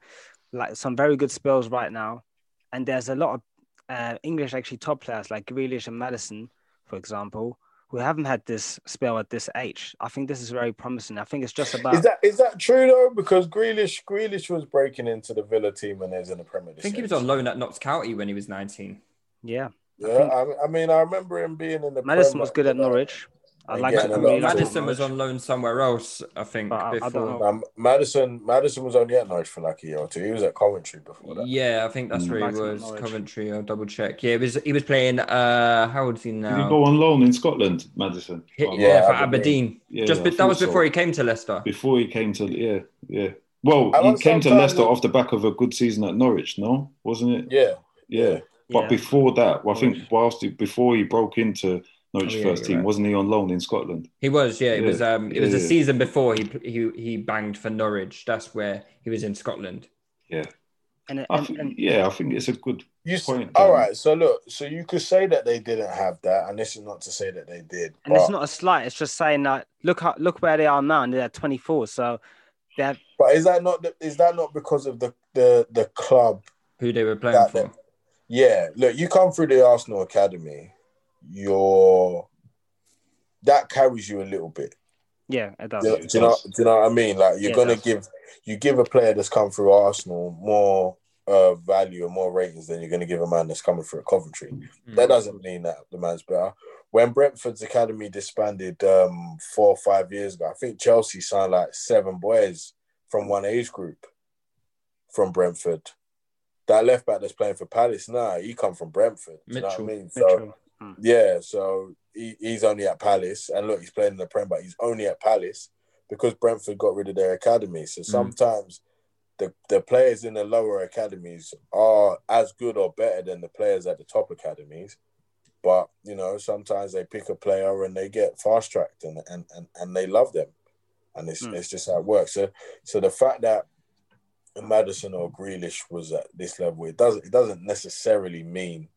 like some very good spells right now, and there's a lot of uh, English actually top players like Grealish and Maddison, for example, who haven't had this spell at this age. I think this is very promising. I think it's just about Is that is that true though? Because Grealish Grealish was breaking into the Villa team when he was in the Premier League. I think he was on loan at Notts County when he was 19. yeah. Yeah, I, I mean, I remember him being in the. Maddison Prem, was good at you uh, know. Norwich. I And like getting I a really lot like of Maddison was on loan somewhere else, I think, I- I before. know. Um, Maddison Maddison was only at Norwich for like a year or two. He was at Coventry before that. Yeah, I think that's Mm. where he was. Norwich. Coventry. I'll double check. Yeah, he was. He was playing. Uh, how old is he Did now? he go on loan in Scotland, Maddison? Hit- Oh, yeah, Yeah, for Aberdeen. Aberdeen. Yeah, Just I be- that thought was so. before he came to Leicester. Before he came to yeah, yeah. Well, I he came to Leicester off the back of a good season at Norwich, no? Wasn't it? Yeah, Yeah. But Yeah. before that, well, I think whilst he, before he broke into Norwich Oh, yeah, first team, right. wasn't he on loan in Scotland? He was. Yeah, it Yeah, was. Um, it was yeah, the yeah. season before he he he banged for Norwich. That's where he was in Scotland. Yeah. And, I think, and yeah, I think it's a good you point. all Dan. So look, so you could say that they didn't have that, and this is not to say that they did. and it's not a slight. It's just saying that look how, look where they are now, and they're 24. So they're But is that not the- is that not because of the the the club? Who they were playing That- for? Yeah, look, you come through the Arsenal academy, you're that carries you a little bit. yeah, it does. Do, do you know? Do you know what I mean? Like you're Yeah, gonna give you give a player that's come through Arsenal more uh, value and more ratings than you're gonna give a man that's coming through Coventry. Mm. That doesn't mean that the man's better. When Brentford's academy disbanded um, four or five years ago, I think Chelsea signed like seven boys from one age group from Brentford. That left back that's playing for Palace now, he come from Brentford. Do you know what I mean? So Mitchell. Hmm. yeah, so he, he's only at Palace, and look, he's playing in the Prem, but he's only at Palace because Brentford got rid of their academy. So sometimes the the players in the lower academies are as good or better than the players at the top academies. But you know, sometimes they pick a player and they get fast tracked, and, and and and they love them, and it's Mm. it's just how it works. So so the fact that Maddison or Grealish was at this level, it doesn't it doesn't necessarily mean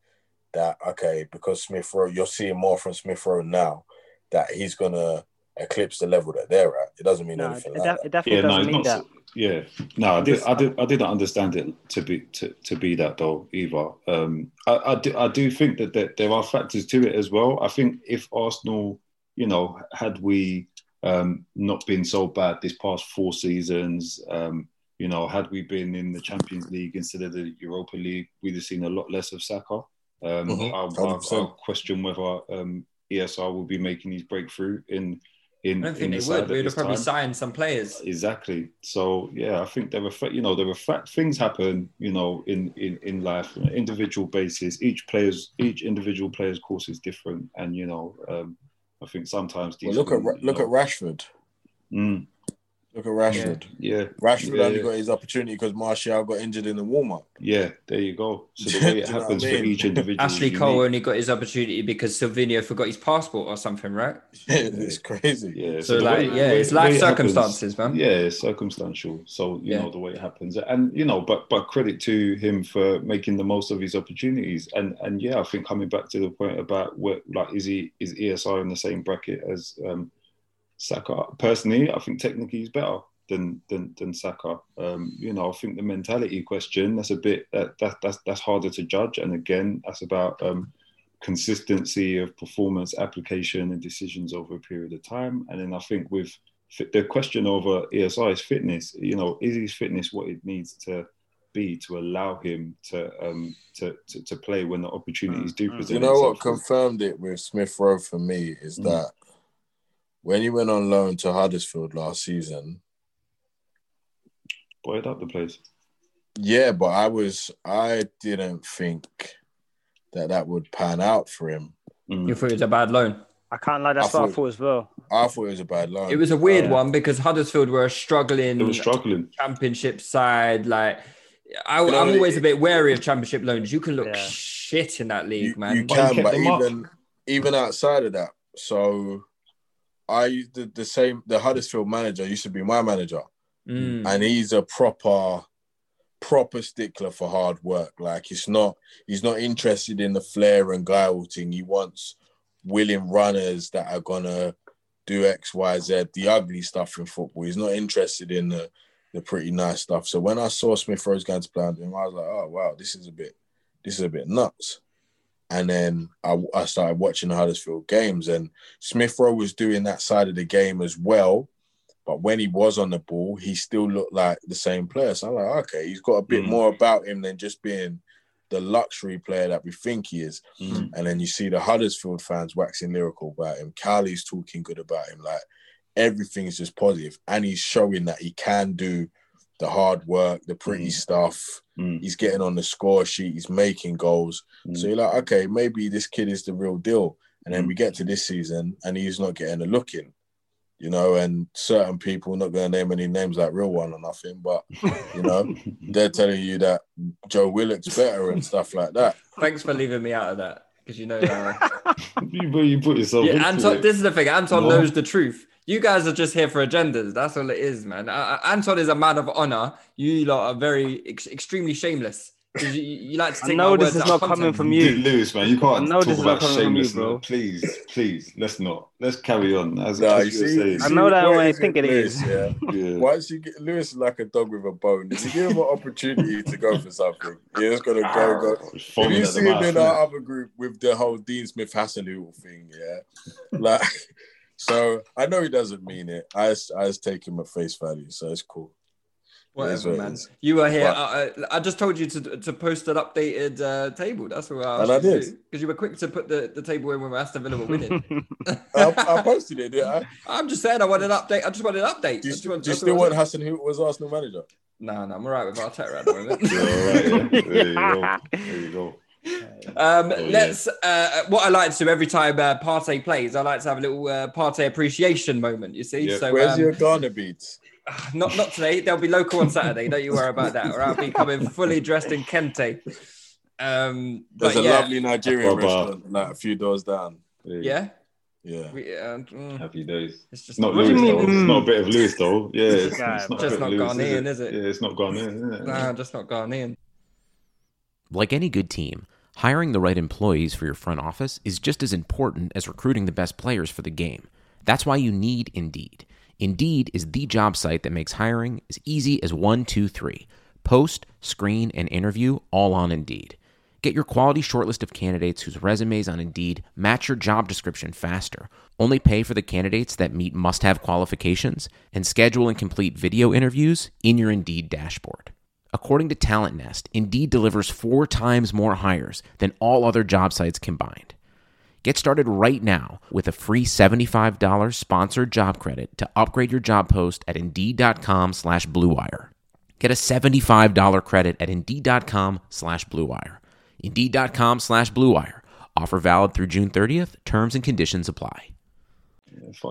that okay because Smith Rowe you're seeing more from Smith Rowe now that he's gonna eclipse the level that they're at. It doesn't mean No, anything it like def- that. it definitely Yeah, no, doesn't it's mean not. that. Yeah, no, I did, I did, I didn't understand it to be to, to be that though either. Um, I, I do, I do think that there, there are factors to it as well. I think if Arsenal, you know, had we um, not been so bad this past four seasons, um, you know, had we been in the Champions League instead of the Europa League, we'd have seen a lot less of Saka. Um, Mhm, I, I, 100%. I question whether um, ESR will be making his breakthrough in. In, I don't think the they would. We would have probably time. signed some players. Exactly. So yeah, I think there were you know there are fact things happen you know in in in life on an individual basis. Each player's each individual player's course is different, and you know um, I think sometimes Well, these look at things, Ra- you look know, at Rashford. mm, Look at Rashford. Yeah, Rashford yeah, only yeah. got his opportunity because Martial got injured in the warm up. Yeah, there you go. So the <laughs> way it know what I happens for each individual. Ashley Cole unique. only got his opportunity because Silvinho forgot his passport or something, right? <laughs> it's crazy. Yeah, So, the like, way- yeah, way- it's the way life it happens- circumstances, man. Yeah, it's circumstantial. So you Yeah. know the way it happens, and you know, but but credit to him for making the most of his opportunities, and and yeah, I think coming back to the point about what like is he is ESR in the same bracket as um, Saka? Personally, I think technically he's better than than than Saka. Um, you know, I think the mentality question that's a bit that, that that's that's harder to judge, and again, that's about um, consistency of performance, application, and decisions over a period of time. And then I think with the question over ESR is fitness. You know, is his fitness what it needs to be to allow him to um to to, to play when the opportunities do present? You know what confirmed it with Smith Rowe for me is Mm. that when he went on loan to Huddersfield last season, Buoyed up the place. yeah, but I was I didn't think that that would pan out for him. Mm. You thought it was a bad loan. I can't lie. That's I what I thought- thought as well. I thought it was a bad loan. It was a weird Uh, one because Huddersfield were a struggling They were struggling. championship side. Like, I, You know, I'm always it- a bit wary of championship loans. You can look Yeah. shit in that league, you, man. you can, kept but them up. even even outside of that, so I the, the same. The Huddersfield manager used to be my manager, Mm. and he's a proper proper stickler for hard work. Like it's not he's not interested in the flair and guile thing. He wants willing runners that are gonna do X, Y, Z, the ugly stuff in football. He's not interested in the the pretty nice stuff. So when I saw Smith Rowe going to play under him, I was like, oh wow, this is a bit this is a bit nuts. And then I, I started watching the Huddersfield games, and Smith Rowe was doing that side of the game as well. But when he was on the ball, he still looked like the same player. So I'm like, okay, he's got a bit Mm. more about him than just being the luxury player that we think he is. Mm. And then you see the Huddersfield fans waxing lyrical about him. Cowley's talking good about him. Like everything is just positive, and he's showing that he can do the hard work, the pretty Mm. stuff. Mm. He's getting on the score sheet. He's making goals. Mm. So you're like, okay, maybe this kid is the real deal. And then Mm. we get to this season, and he's not getting a look in. You know, and certain people, not going to name any names like real one or nothing, but you know, <laughs> they're telling you that Joe Willock's better and stuff like that. Thanks for leaving me out of that because you know. Uh, <laughs> you, but you put yourself yeah, Anton. it. This is the thing. Anton No. knows the truth. You guys are just here for agendas. That's all it is, man. Uh, Anton is a man of honor. You lot are very ex- extremely shameless. 'Cause You, you like to take I know this is not coming context. from you. Lewis, man, you can't I know talk this is not about coming from you, bro. Please, please, let's not. Let's carry on. As, Nah, as you you see, saying. I know that what way I think with it Lewis, is. Yeah. <laughs> Yeah. Once you get Lewis is like a dog with a bone. If you give him an opportunity <laughs> to go for something, he's just gonna go go. Ah, if you see him mouth, in innit? our other group with the whole Dean Smith Hasselhoff thing, yeah, like, <laughs> so I know he doesn't mean it. I just, I just take him at face value, so it's cool. It is Whatever, what man. You were here. But- uh, uh, I just told you to to post an updated uh, table. That's what I And I did. because you were quick to put the, the table in when Aston Villa were winning. <laughs> I, I posted it. Did I? <laughs> I'm just saying I want an update. I just want an update. Do you, just want- do you still want want. Hassan, who was Arsenal manager? No, no, I'm <laughs> all right with Arteta at the moment. Yeah, yeah. There you go. There you go. Um, Oh, let's. Uh, what I like to do every time uh, Partey plays, I like to have a little uh, Partey appreciation moment. You see, Yeah. so Where's um, your Ghana beats? <sighs> not not today. They'll be local on Saturday. Don't you worry about that. Or I'll be coming fully dressed in kente. Um, There's but a yeah, lovely Nigerian Baba. restaurant like a few doors down. There yeah. Yeah. We, uh, mm, Happy days. it's just not What Lewis though. mm? It's not a bit of Lewis though. <laughs> Yeah, it's, guy, it's not Just a bit of not Lewis, Ghanaian, is it? Yeah, it's not Ghanaian. Is it? Nah, just not Ghanaian. Like any good team, hiring the right employees for your front office is just as important as recruiting the best players for the game. That's why you need Indeed. Indeed is the job site that makes hiring as easy as one, two, three. Post, screen, and interview all on Indeed. Get your quality shortlist of candidates whose resumes on Indeed match your job description faster. Only pay for the candidates that meet must have qualifications and schedule and complete video interviews in your Indeed dashboard. According to Talent Nest, Indeed delivers four times more hires than all other job sites combined. Get started right now with a free $75 sponsored job credit to upgrade your job post at Indeed.com slash BlueWire. Get a $75 credit at Indeed.com slash BlueWire. Indeed.com slash BlueWire. Offer valid through June 30th. Terms and conditions apply.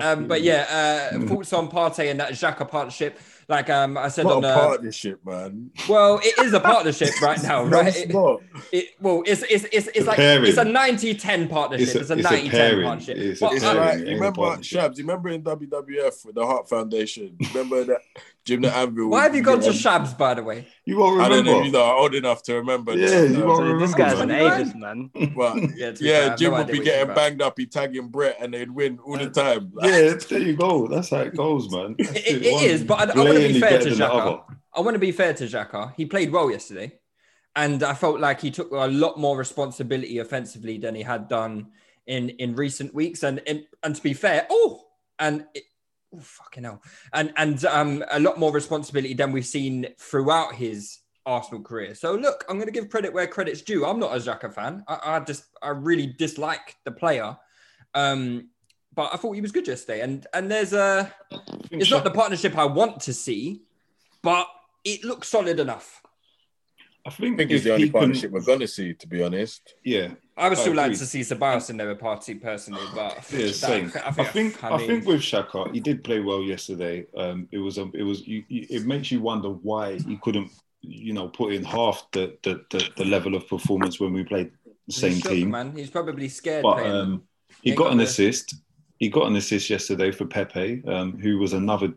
Um, but yeah, uh, <laughs> thoughts on Partey and that Xhaka partnership. Like um, I said Not on a the partnership, man. well, it is a partnership right now, <laughs> No, right? it's It- not. It, well, it's it's it's, it's like pairing. it's a 90-10 partnership. It's It's a- a, it's a 90-10 pairing. partnership. It's a But It's I- pairing. like you remember. Shabs. You remember in WWF with the Hart Foundation. Remember that Jim the Anvil. why have you gone to Um, Shabs, by the way? You won't remember. I don't know if you're old enough to remember. Yeah, that, you won't So this guy's an ageist, man. But <laughs> Yeah, to be fair, I yeah, have Jim no would be what you're getting about. banged up. He'd tagging Bret, and they'd win all the time. Like, Yeah, there you go. That's how it goes, man. <laughs> It, it- it is, but I, I want to be fair to than Xhaka. I want to be fair to Xhaka. He played well yesterday, and I felt like he took a lot more responsibility offensively than he had done in in recent weeks. And and, and to be fair, oh, and it, oh, fucking hell, and and um a lot more responsibility than we've seen throughout his Arsenal career. So look, I'm going to give credit where credit's due. I'm not a Xhaka fan. I, I just I really dislike the player. Um, but I thought he was good yesterday, and and there's a it's not the partnership I want to see, but it looks solid enough. I think, I think it's the only he can- partnership we're gonna see, to be honest. Yeah, I would I still like to see Ceballos in their party personally, but <sighs> Yeah, that- same. I think I, mean, think with Xhaka, he did play well yesterday. Um, it was um, it was you, you, it makes you wonder why he couldn't, you know, put in half the the, the, the level of performance when we played the same shook, team. man. He's probably scared. But playing. um, he Ain't got got an the- assist. He got an assist yesterday for Pepe, um, who was another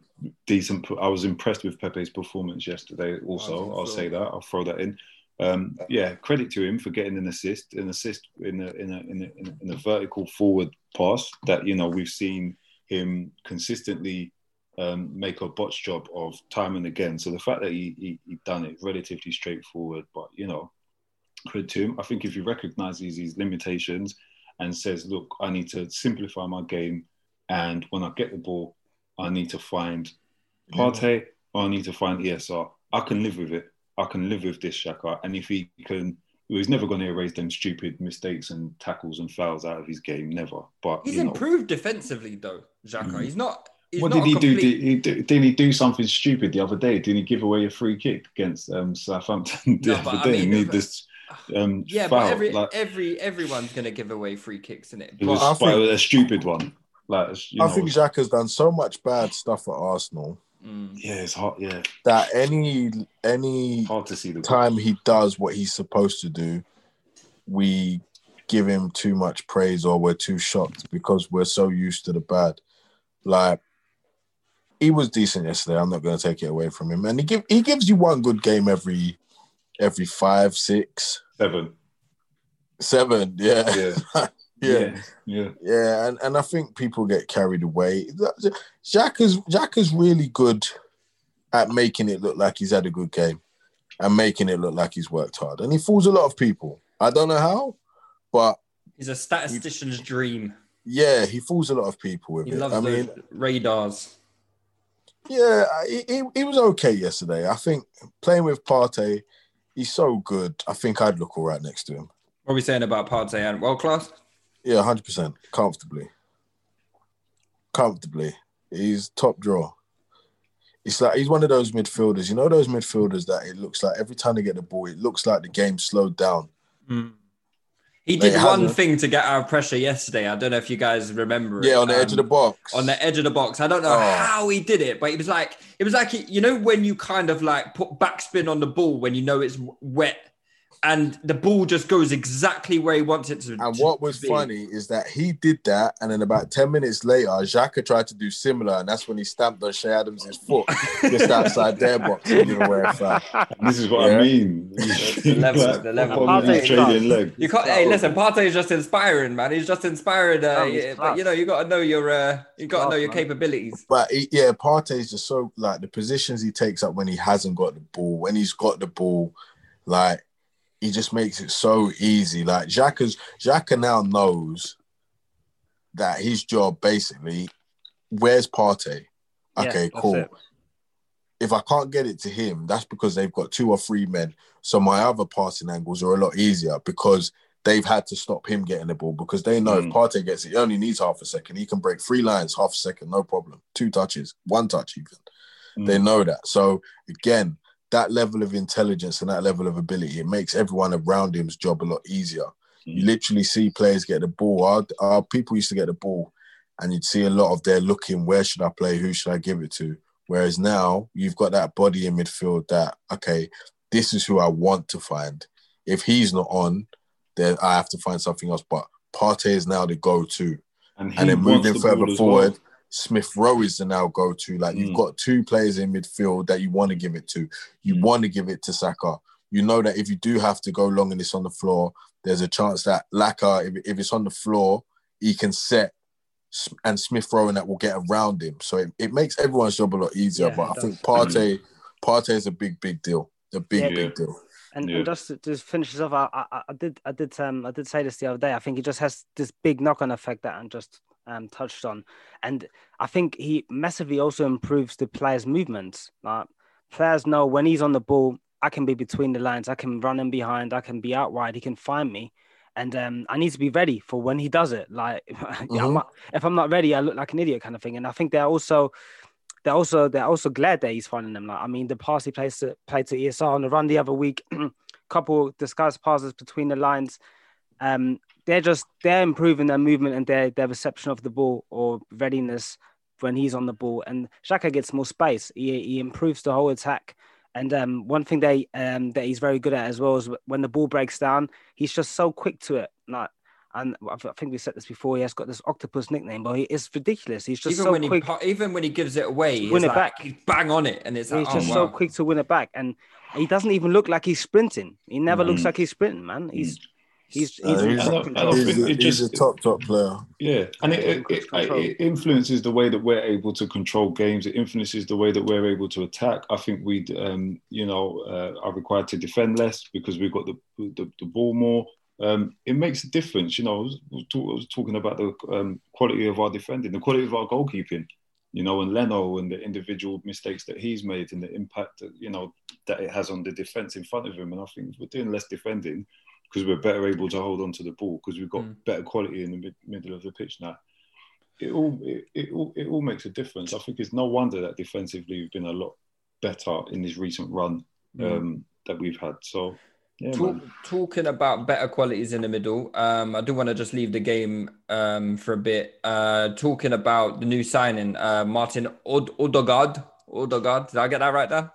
decent. I was impressed with Pepe's performance yesterday. Also, I'll say that. I'll throw that in. Um, yeah, credit to him for getting an assist, an assist in a in a in a, in a, in a vertical forward pass that you know we've seen him consistently um, make a botch job of time and again. So the fact that he, he he done it relatively straightforward, but you know, credit to him. I think if he recognises his limitations and says, "Look, I need to simplify my game, and when I get the ball, I need to find Partey or I need to find ESR. I can live with it. I can live with this Xhaka. And if he can, he's never going to erase them stupid mistakes and tackles and fouls out of his game. Never. But he's you know, improved defensively though, Xhaka. Mhm. He's not. He's what not did he complete- Did he, do? didn't he do something stupid the other day? Didn't he give away a free kick against um, Southampton <laughs> the No, other I day? mean, and he if- this <sighs> um, Yeah, foul, but every like, every everyone's gonna give away free kicks in it. it was I but think- a stupid one. Like you I know, think Jack has done so much bad stuff at Arsenal Mm. yeah, it's hard. Yeah, that any any hard to see the time he does what he's supposed to do, we give him too much praise or we're too shocked because we're so used to the bad. Like he was decent yesterday. I'm not going to take it away from him, and he give he gives you one good game every every five, six, seven. seven. Yeah, Yeah, <laughs> yeah, yeah, yeah. yeah. And and I think people get carried away. Jack is Jack is really good at making it look like he's had a good game and making it look like he's worked hard, and he fools a lot of people. I don't know how, but He's a statistician's dream. yeah, he fools a lot of people with He it. loves I mean, radars. yeah, he, he, he was okay yesterday. I think playing with Partey, he's so good. I think I'd look all right next to him. What are we saying about Partey and world class? Yeah, hundred percent, comfortably, comfortably. He's top draw. It's like he's one of those midfielders. You know those midfielders that it looks like every time they get the ball, it looks like the game slowed down. Hmm. He did one thing to get out of pressure yesterday. I don't know if you guys remember. it. Yeah, on the edge of the Um, box. on the edge of the box. I don't know Oh. how he did it, but it was like it was like you know when you kind of like put backspin on the ball when you know it's wet, and the ball just goes exactly where he wants it to. And to what was be. funny is that he did that, and then about 10 minutes later, Xhaka tried to do similar, and that's when he stamped on Che Adams' foot just outside their box and gave away a foul. This is what Yeah. I mean. <laughs> The level, the level. Probably Partey's Australian class. leg. You can't. Hey, listen, Partey is just inspiring, man. He's just inspiring. Uh, yeah, but you know, you got to know your, uh, you got to know your man. capabilities. But he, yeah, Partey is just so like the positions he takes up when he hasn't got the ball, when he's got the ball, like he just makes it so easy. Like Xhaka's Xhaka now knows that his job basically, where's Partey? Okay, that's cool. it. if I can't get it to him, that's because they've got two or three men. So my other passing angles are a lot easier because they've had to stop him getting the ball because they know Mm. if Partey gets it, he only needs half a second. He can break three lines, half a second, no problem. Two touches, one touch even. Mm. They know that. So again, that level of intelligence and that level of ability, it makes everyone around him's job a lot easier. You Mm. literally see players get the ball. Our, our people used to get the ball and you'd see a lot of their looking, where should I play? Who should I give it to? Whereas now you've got that body in midfield that, okay, this is who I want to find. If he's not on, then I have to find something else. But Partey is now the go-to. And, he And then moving the further forward, well. Smith Rowe is the now go-to. Like you've Mm. got two players in midfield that you want to give it to. You Mm. want to give it to Saka. You know that if you do have to go long and it's on the floor, there's a chance that Laca, if, if it's on the floor, he can set and Smith Rowe and that will get around him. So it, it makes everyone's job a lot easier. Yeah, but it I think does. Partey, Partey is a big, big deal. A big, Yeah. big deal. And, Yeah. and just to just finish this off, I, I, I did I did um I did say this the other day. I think he just has this big knock on effect that I just um touched on, and I think he massively also improves the players' movements. Like players know when he's on the ball, I can be between the lines, I can run him behind, I can be out wide, he can find me, and um I need to be ready for when he does it. Like <laughs> I'm Mhm. not, if I'm not ready, I look like an idiot kind of thing. And I think they're also they're also they're also glad that he's finding them. Like I mean, the pass he plays to played to ESR on the run the other week, <clears throat> couple disguised passes between the lines. Um, they're just they're improving their movement and their their reception of the ball or readiness when he's on the ball. And Xhaka gets more space. He he improves the whole attack. And um, one thing they um that he's very good at as well is when the ball breaks down, he's just so quick to it. Like, and I think we said this before. He has got this octopus nickname, but he, it's ridiculous. He's just even so when quick. he even when he gives it away, he's win it like, back. he's bang on it, and it's like, He's oh, just wow. so quick to win it back, and he doesn't even look like he's sprinting. He never looks Mm. like he's sprinting, man. He's he's Uh, he's in he's, I don't- I control. he's, think a, it he's a top, top player. Yeah, and it, it, it, it influences the way that we're able to control games. It influences the way that we're able to attack. I think we, um, you know, uh, are required to defend less because we've got the the, the ball more. Um, it makes a difference. You know, I was, was I was talking about the um, quality of our defending, the quality of our goalkeeping. You know, and Leno and the individual mistakes that he's made and the impact that you know that it has on the defense in front of him. And I think if we're doing less defending because we're better able to hold on to the ball because we've got Mm. better quality in the mid- middle of the pitch now. It all it, it all it all makes a difference. I think it's no wonder that defensively we've been a lot better in this recent run um, that we've had. So yeah, Talk, talking about better qualities in the middle, um, I do want to just leave the game um, for a bit. Uh, talking about the new signing, uh, Martin Od- Odegaard. Odegaard, did I get that right there?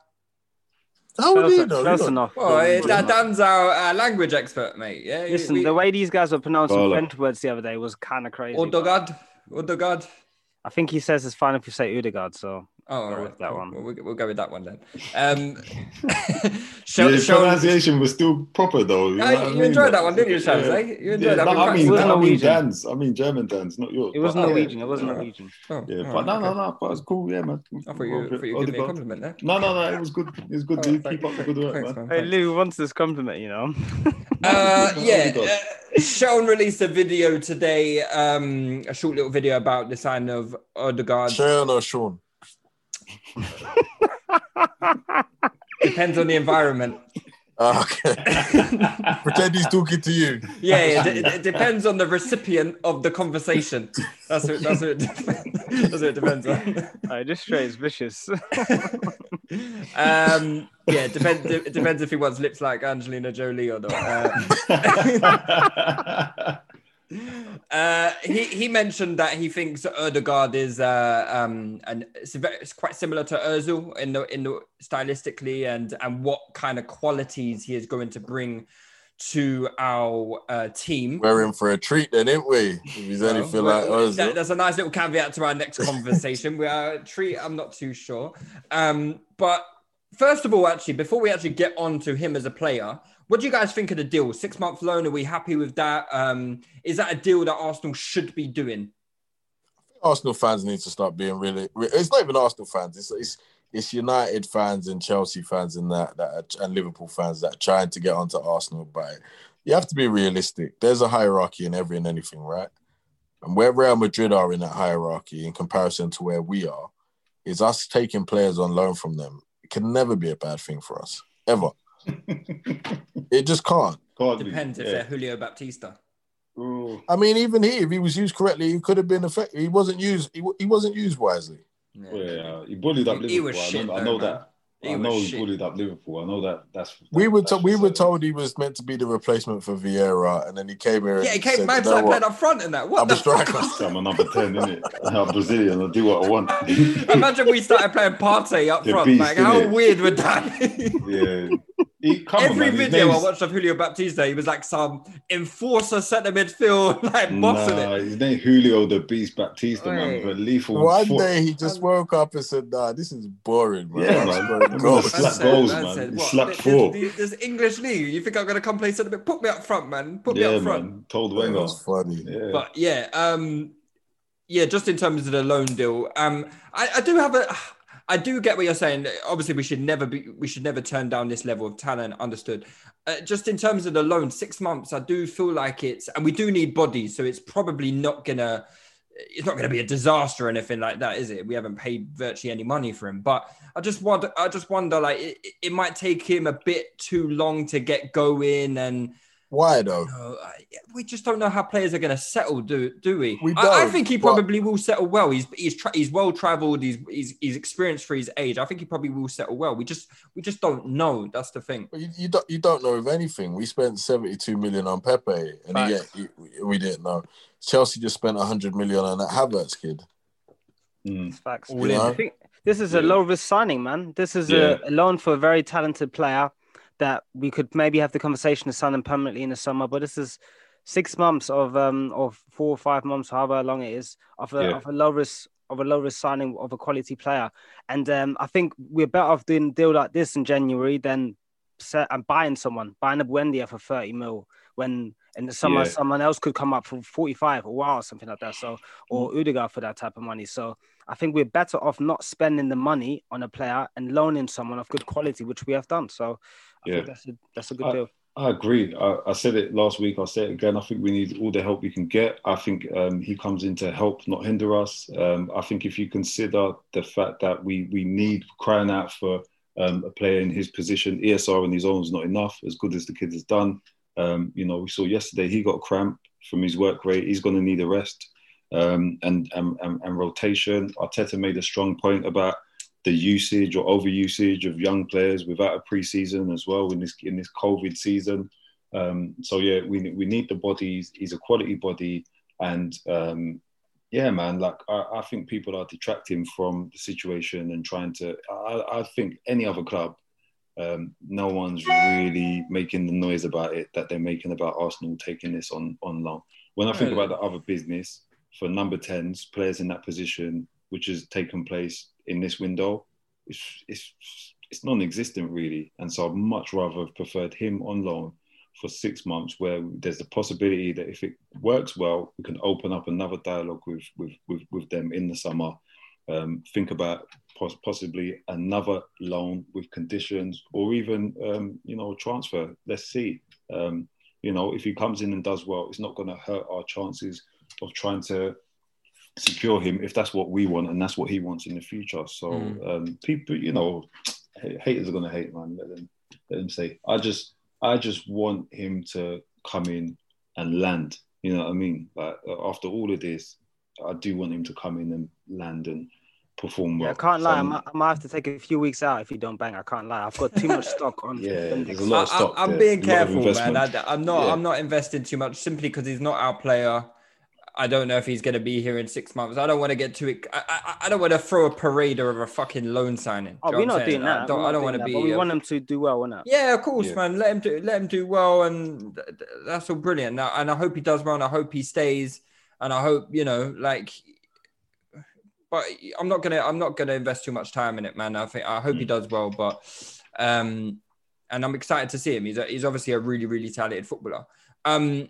How would Close, he know? close enough. Well, eh, that. Dan's our uh, language expert, mate. Yeah, Listen, we- the way these guys were pronouncing Follow. French words the other day was kind of crazy. but Odegaard, Odegaard. I think he says it's fine if you say Odegaard. So Oh, all Go right, with that one. We'll, we'll go with that one then. Um, Yeah, show, the show, pronunciation was still proper though. You, Ah, know you mean? enjoyed that one, didn't you, Shaz, Yeah. eh? You enjoyed Yeah, that. no, We I mean, that. I mean Norwegian. Dan's. I mean German dance, not yours. it was but- Oh, yeah. Norwegian. It wasn't Yeah. Norwegian. Oh, Yeah, but no, right, no, okay. no, but it's cool. Yeah, man. I thought you, thought you were giving me a compliment there. No, no, no. It was good. It was good, Oh, dude. thank- Keep up the good work, thanks, man. man. Hey, Lou wants this compliment, you know. Uh, <laughs> yeah, uh, Sean released a video today, um, a short little video about the sign of Odegaard. Sharon or Sean? <laughs> Depends on the environment. Ah, okay. <laughs> Pretend he's talking to you. Yeah, yeah, it, it depends on the recipient of the conversation. That's what, that's what, it, depends, that's what it depends on. <laughs> Hey, this straight is vicious. um, yeah, it depends. It depends if he wants lips like Angelina Jolie or not. Uh, uh, he he mentioned that he thinks Erdegaard is uh, um, and it's, very, it's quite similar to Özil in the in the stylistically and and what kind of qualities he is going to bring to our uh, team. We're in for a treat then, ain't we? If he's anything like well, us. that- that's a nice little caveat to our next conversation. we are a treat. I'm not too sure. Um, but first of all, actually, before we actually get on to him as a player, what do you guys think of the deal? Six month loan. Are we happy with that? Um, is that a deal that Arsenal should be doing? Arsenal fans need to start being really. It's not even Arsenal fans. It's it's, it's United fans and Chelsea fans and that that and Liverpool fans that are trying to get onto Arsenal. But you have to be realistic. There's a hierarchy in every and anything, right? And where Real Madrid are in that hierarchy in comparison to where we are, is us taking players on loan from them. It can never be a bad thing for us ever. <laughs> it just can't. Can't be, Depends if yeah. they're Julio Baptista. Ooh. I mean, even he, if he was used correctly, he could have been effective. He wasn't used. He, he wasn't used wisely. Yeah. Well, yeah, he bullied up He- he Liverpool. was I, shit remember, I know man. that. He I know he shit. bullied up Liverpool. I know that. That's We were to, we were told he was meant to be the replacement for Vieira, and then he came here. Yeah, he came. said, Man "You know started playing up front and that. What I'm the a striker." fuck? <laughs> I'm a number ten, innit? I'm Brazilian. I do what I want. Imagine we started playing Partey up The front. beast, like, how innit? weird would that be? yeah. He, come Every on, man. His video I watched of Julio Baptista, he was like some enforcer centre midfield, <laughs> like bossing Nah, it. his name Julio the Beast Baptista, Oi. man. But lethal. One foot. day he just woke up and said, "Nah, this is boring, man. Yeah, I'm man. scoring I'm goals." gonna slap goals, Man man. said, He what, slapped this- four. This, this English league, you think I'm going to come play centre mid? Put me up front, man. Put me Yeah, up front. man. Told Wenger. was funny. Yeah. But yeah, um, yeah, just in terms of the loan deal, um, I, I do have a, I do get what you're saying. Obviously, we should never be, we should never turn down this level of talent. Understood. Uh, just in terms of the loan, six months, I do feel like it's, and we do need bodies, so it's probably not gonna, it's not gonna be a disaster or anything like that, is it? We haven't paid virtually any money for him, but I just wonder, I just wonder, like it, it might take him a bit too long to get going and. Why though? No, I- we just don't know how players are going to settle, do do we? We I, I think he but- probably will settle well. He's he's tra- he's well traveled. He's, he's he's experienced for his age. I think he probably will settle well. We just we just don't know. That's the thing. But you, you don't you don't know of anything. We spent seventy two million on Pepe, and Facts. yet we, we didn't know. Chelsea just spent hundred million on that Havertz kid. Mm. Facts. All You in. know? I think this is a Yeah. low risk signing, man. This is Yeah. a, a loan for a very talented player that we could maybe have the conversation to sign him permanently in the summer. But this is six months of um of four or five months, however long it is, of a Yeah. of a low risk of a low risk signing of a quality player. And um, I think we're better off doing a deal like this in January than set and buying someone, buying a Buendia for 30 mil when in the summer Yeah. someone else could come up for 45 or wow, something like that. So or Udiga for that type of money. So I think we're better off not spending the money on a player and loaning someone of good quality, which we have done. So I Yeah. think that's a that's a good I- deal. I agree. I, I said it last week. I'll say it again. I think we need all the help we can get. I think um, he comes in to help, not hinder us. Um, I think if you consider the fact that we we need crying out for um, a player in his position, ESR on his own is not enough. As good as the kid has done, um, you know, we saw yesterday he got cramp from his work rate. He's going to need a rest um, and, and and and rotation. Arteta made a strong point about the usage or overusage of young players without a preseason as well in this in this COVID season. Um, so yeah, we we need the bodies. He's a quality body, and um, yeah, man, like I, I think people are detracting from the situation and trying to. I, I think any other club, um, no one's really making the noise about it that they're making about Arsenal taking this on on loan. When I think about the other business for number tens, players in that position, which has taken place in this window, it's it's it's non-existent really. And so I'd much rather have preferred him on loan for six months, where there's the possibility that if it works well, we can open up another dialogue with with with, with them in the summer. Um, think about pos- possibly another loan with conditions, or even um, you know transfer. Let's see. Um, you know, if he comes in and does well, it's not going to hurt our chances of trying to secure him if that's what we want and that's what he wants in the future. So Mm. um, people, you know, haters are gonna hate, man. Let them, let them say. I just, I just want him to come in and land. You know what I mean? Like uh, after all of this, I do want him to come in and land and perform well. Yeah, I can't lie. I So, might, I might have to take a few weeks out if you don't bang. I can't lie. I've got too much <laughs> stock on. Yeah, there's a lot of I- I- stock I'm there, being a careful, man. investment. I, am not. Yeah. I'm not investing too much simply because he's not our player. I don't know if he's going to be here in six months. I don't want to get too. I, I, I don't want to throw a parade or a fucking loan signing. Oh, we're you know what not I'm saying? doing that. I don't, I don't want to be. But we a- want him to do well, innit? Yeah, of course, Yeah. man. Let him do let him do well, and th- th- that's all brilliant. And I, and I hope he does well, and I hope he stays, and I hope you know, like. But I'm not gonna I'm not gonna invest too much time in it, man. I think I hope he does well, but um, and I'm excited to see him. He's a, he's obviously a really really talented footballer. Um,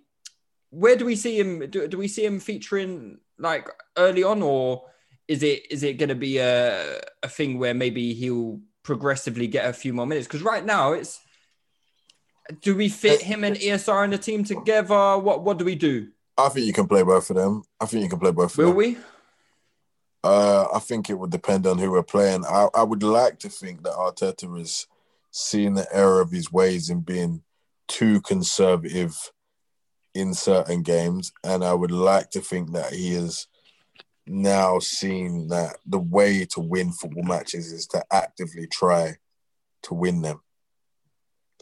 where do we see him? Do, do we see him featuring like early on, or is it is it going to be a a thing where maybe he'll progressively get a few more minutes? Because right now it's do we fit him and ESR in the team together? What what do we do? I think you can play both of them. I think you can play both of Will them. we? Uh, I think it would depend on who we're playing. I, I would like to think that Arteta is seeing the error of his ways in being too conservative in certain games, and I would like to think that he has now seen that the way to win football matches is to actively try to win them.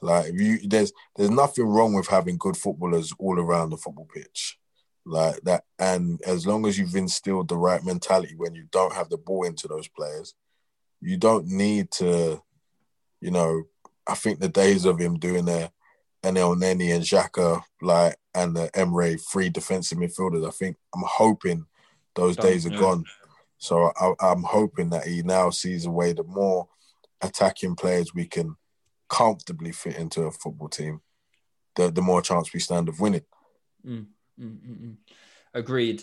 Like you there's there's nothing wrong with having good footballers all around the football pitch. Like that and as long as you've instilled the right mentality when you don't have the ball into those players, you don't need to, you know, I think the days of him doing the Elneny and Xhaka, like and the Emre three defensive midfielders, I think I'm hoping those Done, days are yeah. gone. So I, I'm hoping that he now sees a way the more attacking players we can comfortably fit into a football team, the the more chance we stand of winning. Mm, mm, mm, mm. Agreed.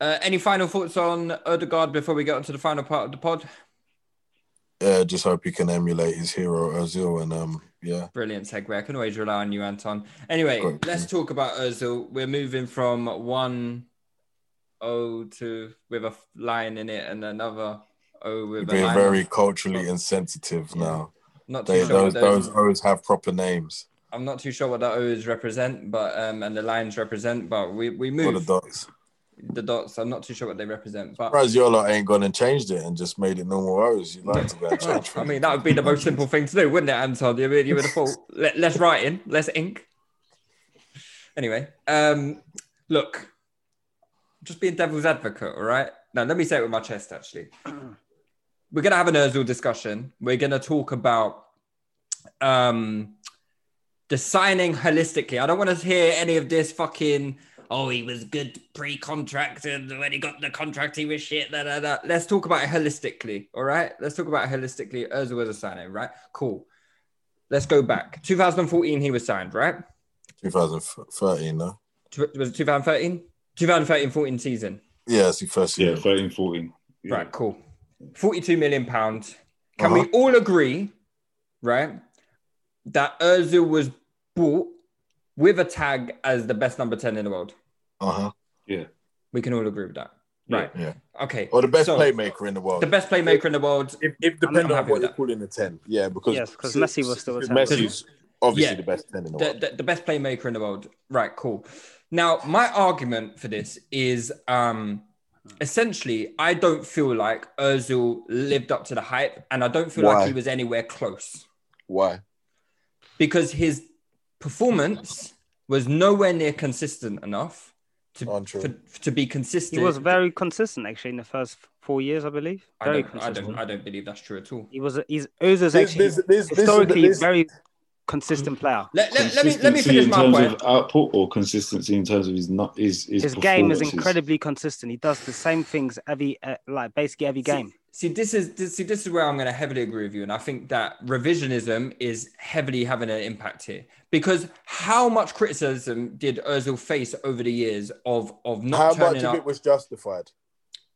Uh, any final thoughts on Odegaard before we get on to the final part of the pod? Uh, just hope he can emulate his hero Ozil and um yeah. Brilliant segue. I can always rely on you, Anton. Anyway, Great. let's talk about Ozil. We're moving from one O to with a line in it and another O with a Being very culturally insensitive now. Not too They, sure those those, those O's have proper names. I'm not too sure what the O's represent, but um, and the lines represent, but we we move the dots. The dots. I'm not too sure what they represent, but Surprised your lot ain't gone and changed it and just made it normal O's. You like to go and <laughs> change I mean, that would be the most simple thing to do, wouldn't it, Anton? You you would have thought, Let, less writing, less ink. Anyway, um, look, just being devil's advocate, all right? Now, let me say it with my chest, actually. <clears throat> We're going to have an Ozil discussion. We're going to talk about um, the signing holistically. I don't want to hear any of this fucking, oh, he was good pre-contract and when he got the contract, he was shit. Da, da, da. Let's talk about it holistically. All right. Let's talk about it holistically. Ozil was a signing, right? Cool. Let's go back. 2014, he was signed, right? 2013, no? Was it 2013? 2013 14 season. Yeah, it's the first Yeah, year. 13, 14. Yeah. Right, cool. 42 million pounds. Can Uh-huh. we all agree, right, that Ozil was bought with a tag as the best number 10 in the world? Uh huh. Yeah. We can all agree with that. Right. Yeah. Okay. Or the best So, playmaker in the world. The best playmaker in the world. if, if depending on happy what with you're calling a 10. Yeah, because Yes, 'cause Messi was still a 10. Messi's obviously Yeah. the best 10 in the The, world. the, the best playmaker in the world. Right, cool. Now, my argument for this is um essentially I don't feel like Ozil lived up to the hype, and I don't feel Why? like he was anywhere close. Why? because his performance was nowhere near consistent enough to, Untrue. for, to be consistent. He was very consistent actually in the first four years, I believe. I don't, I don't, I don't believe that's true at all. He was. He's Ozil's This- actually this- this- this- historically this- very consistent player. Let, let, let me let me Consistency finish in my terms point. of output or consistency in terms of his not his his, His game is incredibly consistent. He does the same things every, uh, like basically every game. See, this is this, see, this is where I'm going to heavily agree with you, and I think that revisionism is heavily having an impact here. Because how much criticism did Özil face over the years of of not How much turning of up? it was justified?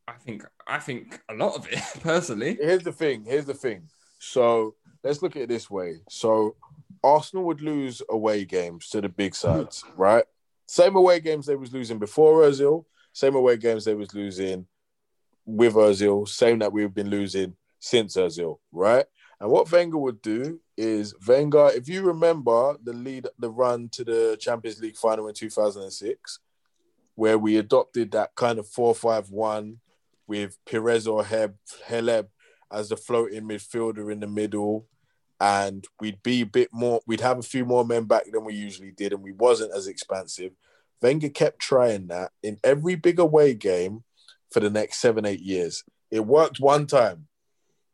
I think I think a lot of it <laughs> personally. Here's the thing. Here's the thing. So let's look at it this way. So Arsenal would lose away games to the big sides, right? Same away games they was losing before Ozil. Same away games they was losing with Ozil. Same that we've been losing since Ozil, right? And what Wenger would do is Wenger, if you remember the lead, the run to the Champions League final in 2006, where we adopted that kind of 4-5-1 with Pires or Heb, Hleb as the floating midfielder in the middle. And we'd be a bit more, we'd have a few more men back than we usually did, and we wasn't as expansive. Wenger kept trying that in every big away game for the next seven, eight years. It worked one time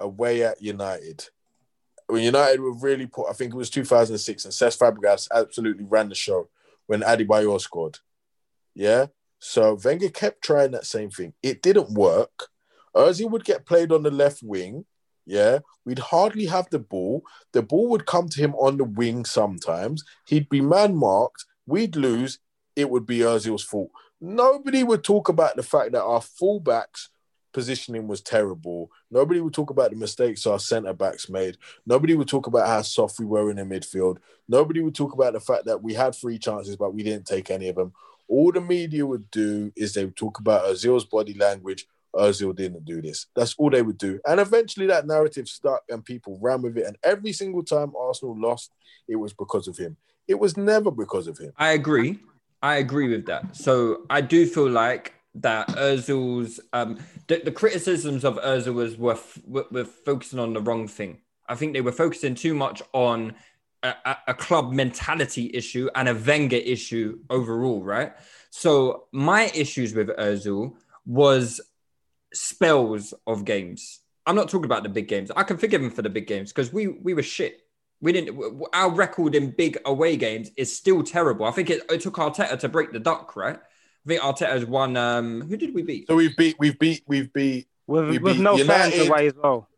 away at United. When United were really put, I think it was 2006, and Cesc Fabregas absolutely ran the show when Adebayor scored. Yeah. So Wenger kept trying that same thing. It didn't work. Ozil would get played on the left wing. Yeah. We'd hardly have the ball. The ball would come to him on the wing sometimes. He'd be man marked. We'd lose. It would be Ozil's fault. Nobody would talk about the fact that our fullbacks positioning was terrible. Nobody would talk about the mistakes our centre backs made. Nobody would talk about how soft we were in the midfield. Nobody would talk about the fact that we had three chances, but we didn't take any of them. All the media would do is they would talk about Ozil's body language. Ozil didn't do this. That's all they would do. And eventually that narrative stuck and people ran with it. And every single time Arsenal lost, it was because of him. It was never because of him. I agree. I agree with that. So I do feel like that Ozil's um the, the criticisms of Ozil was were, f- were were focusing on the wrong thing. I think they were focusing too much on a, a, a club mentality issue and a Wenger issue overall, right? So my issues with Özil was spells of games. I'm not talking about the big games. I can forgive him for the big games because we we were shit. We didn't. w- w- Our record in big away games is still terrible. I think it, it took Arteta to break the duck, right? I think Arteta's won. Um, who did we beat? So we've beat, we've beat, we've beat, With, we with beat no fans United. away as well.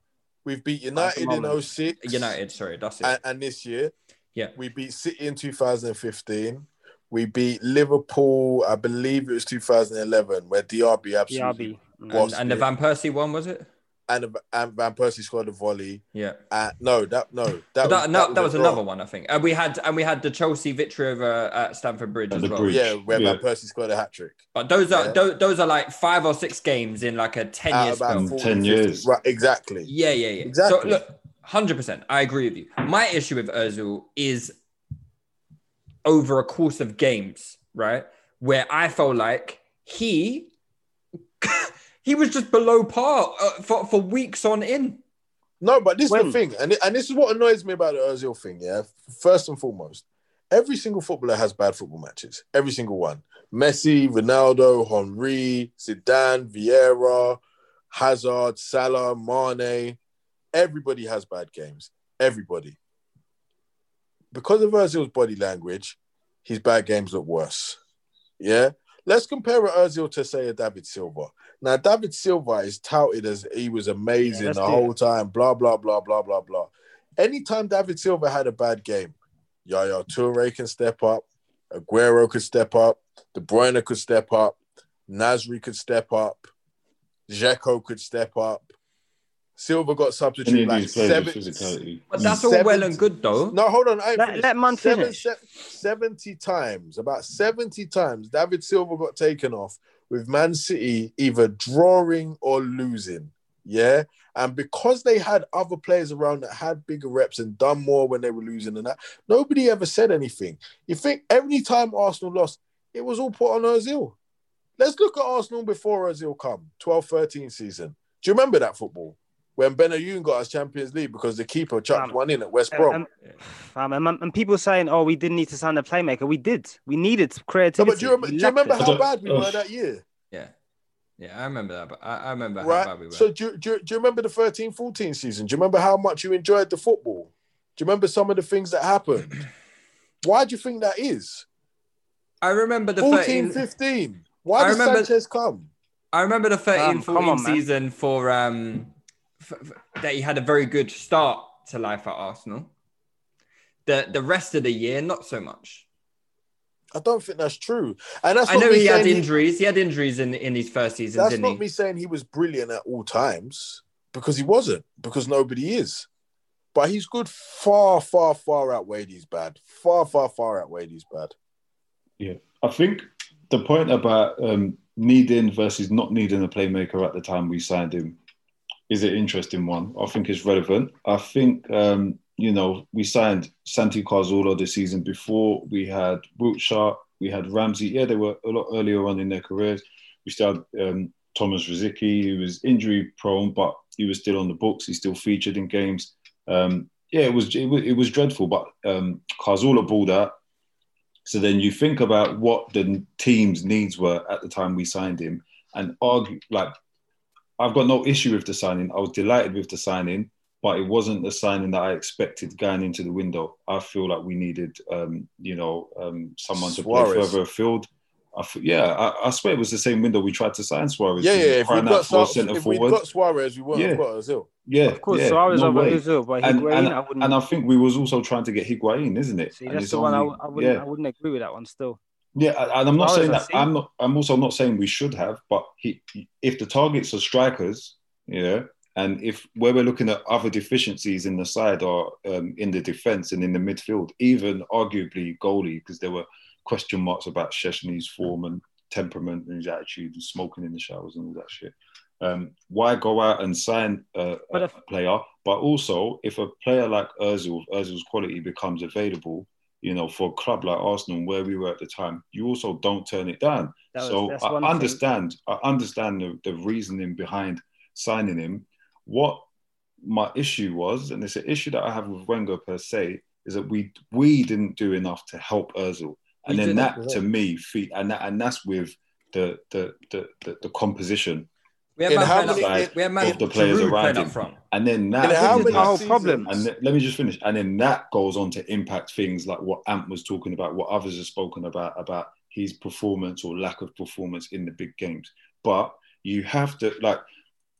we've beat United in moment. 06 United. Sorry, that's it. and, and this year. Yeah. We beat City in 2015. We beat Liverpool, I believe it was 2011, where DRB absolutely DRB. and, and the. Van Persie one was it? And, and Van Persie scored a volley. Yeah. Uh, no, that no, that, That, was, no, that was a draw. another one, I think. And we had and we had the Chelsea victory over at Stamford Bridge At as well. Bridge. Yeah, where Yeah. Van Persie scored a hat trick. But those are Yeah. those, those are like five or six games in like a ten Out year of about. 40, 10 50. years. Right, exactly. Yeah, yeah, yeah. Exactly. So look, hundred percent, I agree with you. My issue with Özil is over a course of games, right, where I felt like he he was just below par uh, for for weeks on in. No, but this is the thing, and and this is what annoys me about the Özil thing. Yeah, first and foremost, every single footballer has bad football matches. Every single one. Messi, Ronaldo, Henry, Zidane, Vieira, Hazard, Salah, Mane. Everybody has bad games. Everybody. Because of Özil's body language, his bad games look worse. Yeah. Let's compare Özil to say a David Silva. Now, David Silva is touted as he was amazing let's the whole it. time, blah, blah, blah, blah, blah, blah. Anytime David Silva had a bad game, Yaya Toure can step up, Aguero could step up, De Bruyne could step up, Nasri could step up, Dzeko could step up. Silva got substituted like seven. But that's all well and good though. no, hold on. I Let- let man Seven- finish. 70 times, about 70 times, David Silva got taken off with Man City either drawing or losing. Yeah. And because they had other players around that had bigger reps and done more when they were losing and that, nobody ever said anything. You think every time Arsenal lost, it was all put on Ozil. Let's look at Arsenal before Ozil come, 12-13 season. Do you remember that football? When Benayoun got us Champions League because the keeper chucked Um, one in at West Brom. Um, fam, and, and people saying, "Oh, we didn't need to sign a playmaker." We did. We needed No, creativity. but do you, remember, do you remember it. how bad we were that year? Yeah. Yeah, I remember that. But I, I remember how bad we were. So do you, do, do you remember the 13 14 season? Do you remember how much you enjoyed the football? Do you remember some of the things that happened? <clears throat> Why do you think that is? I remember the 14 13, 15. Why I did remember- Sanchez come? I remember the 13 Um, 14 on, season for um f- f- that he had a very good start to life at Arsenal. The the rest of the year, not so much. I don't think that's true. And that's I know he had saying injuries. He had injuries in in his first season, That's didn't not he? me saying he was brilliant at all times because he wasn't, because nobody is. But he's good far, far, far outweighed he's bad. Far, far, far outweighed he's bad. Yeah, I think the point about um, needing versus not needing a playmaker at the time we signed him is an interesting one. I think it's relevant. I think um, you know we signed Santi Cazorla the season before. We had Wilshere, we had Ramsey. Yeah, they were a lot earlier on in their careers. We still had um, Tomas Rosicky, who was injury prone, but he was still on the books. He still featured in games. Um, yeah, it was, it was it was dreadful, but um, Cazorla balled out. So then you think about what the team's needs were at the time we signed him, and argue like I've got no issue with the signing. I was delighted with the signing, but it wasn't the signing that I expected going into the window. I feel like we needed, um, you know, um, someone to play Suarez. further afield. I f- yeah, I, I swear it was the same window we tried to sign Suarez. Yeah, yeah. was If we'd crying got, out Suarez, if we'd forward. got Suarez, we wouldn't have Yeah. got Ozil. yeah, Of course, yeah, Suarez no over way. Ozil, but And, Higuain, and, I wouldn't. and I think we was also trying to get Higuain, isn't it? see, that's it's the one I, I wouldn't. yeah. I wouldn't agree with that one. Still, Yeah, and I'm not saying that. I'm not. I'm also not saying we should have. But he, if the targets are strikers, yeah, and if where we're looking at other deficiencies in the side or um, in the defense and in the midfield, even arguably goalie, because there were question marks about Szczesny's form and temperament and his attitude and smoking in the showers and all that shit. Um, why go out and sign a, a if- player? But also, if a player like Özil, Özil's quality becomes available, you know, for a club like Arsenal, where we were at the time, you also don't turn it down. Was- so I one thing. understand. I understand the, the reasoning behind signing him. What my issue was, and it's an issue that I have with Wenger per se, is that we we didn't do enough to help Özil, and We then that to me, and that, and that's with the the the the, the composition We have In man how many- up, we have man of the players Giroud around playing him, up front. and then In that how is many the whole seasons- problem. and th- let me just finish. And then that goes on to impact things like what Ant was talking about, what others have spoken about, about his performance or lack of performance in the big games. But you have to like